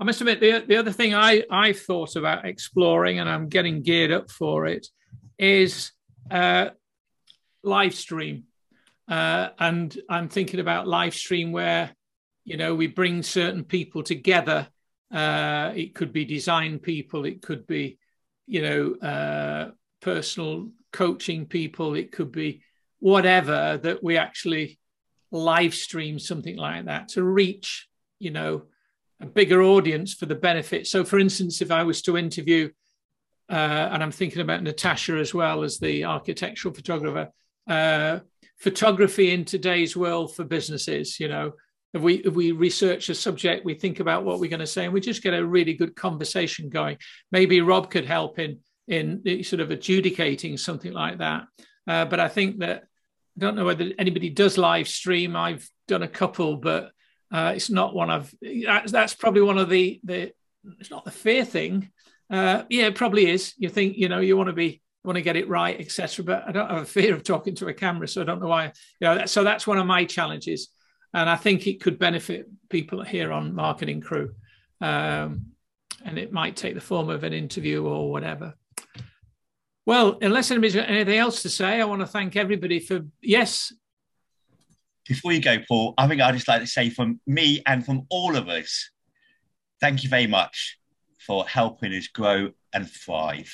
I must admit, the, the other thing I, I thought about exploring, and I'm getting geared up for it, is uh, live stream. Uh, and I'm thinking about live stream where, you know, we bring certain people together. Uh, it could be design people, it could be, you know, uh, personal coaching people, it could be whatever that we actually live stream something like that to reach, you know, a bigger audience for the benefit. So, for instance, if I was to interview, uh, and I'm thinking about Natasha as well as the architectural photographer, uh, photography in today's world for businesses, you know, if we if we research a subject, we think about what we're going to say, and we just get a really good conversation going. Maybe Rob could help in in sort of adjudicating something like that. Uh, but I think that I don't know whether anybody does live stream. I've done a couple, but uh, it's not one of that's, probably one of the the it's not the fear thing. Uh, yeah, it probably is. You think you know you want to be want to get it right, etc. But I don't have a fear of talking to a camera, so I don't know why. You know, that, so that's one of my challenges, and I think it could benefit people here on Marketing Crew, um, and it might take the form of an interview or whatever. Well, unless anybody's got anything else to say, I want to thank everybody for yes. Before you go, Paul, I think I'd just like to say from me and from all of us, thank you very much for helping us grow and thrive.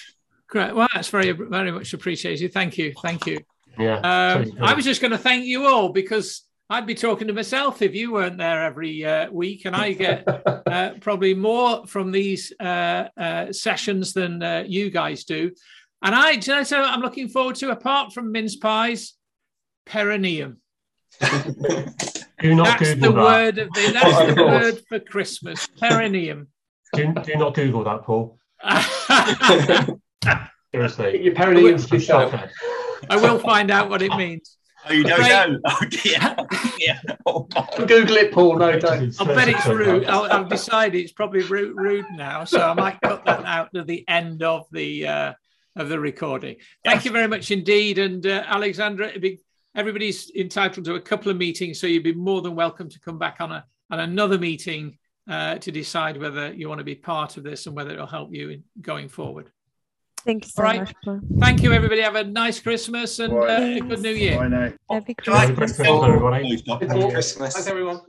Great. Well, that's very, very much appreciated. Thank you. Thank you. Yeah. Um. I was just going to thank you all because I'd be talking to myself if you weren't there every uh, week, and I get uh, probably more from these uh, uh, sessions than uh, you guys do. And I, do you know, so I'm looking forward to, apart from mince pies, perineum. do not That's Google the that. word of the that's Of the word for Christmas. Perineum. Do, do not Google that, Paul. Seriously. Your perineums for yourself. I will find out what it means. Oh, you don't Great. know? Oh dear. yeah. Oh, Google it, Paul. No, don't. I bet it's rude. I'll, I've decided it's probably rude, rude now, so I might cut that out to the end of the uh, of the recording. Thank you very much indeed, and uh, Alexandra. be- everybody's entitled to a couple of meetings, so you'd be more than welcome to come back on a on another meeting uh, to decide whether you want to be part of this and whether it'll help you in going forward. Thank you so All right. much, Paul. Thank you, everybody. Have a nice Christmas and uh, a good New Year. Bye now. Happy Merry Christmas, everybody. Happy Christmas. Thanks, everyone.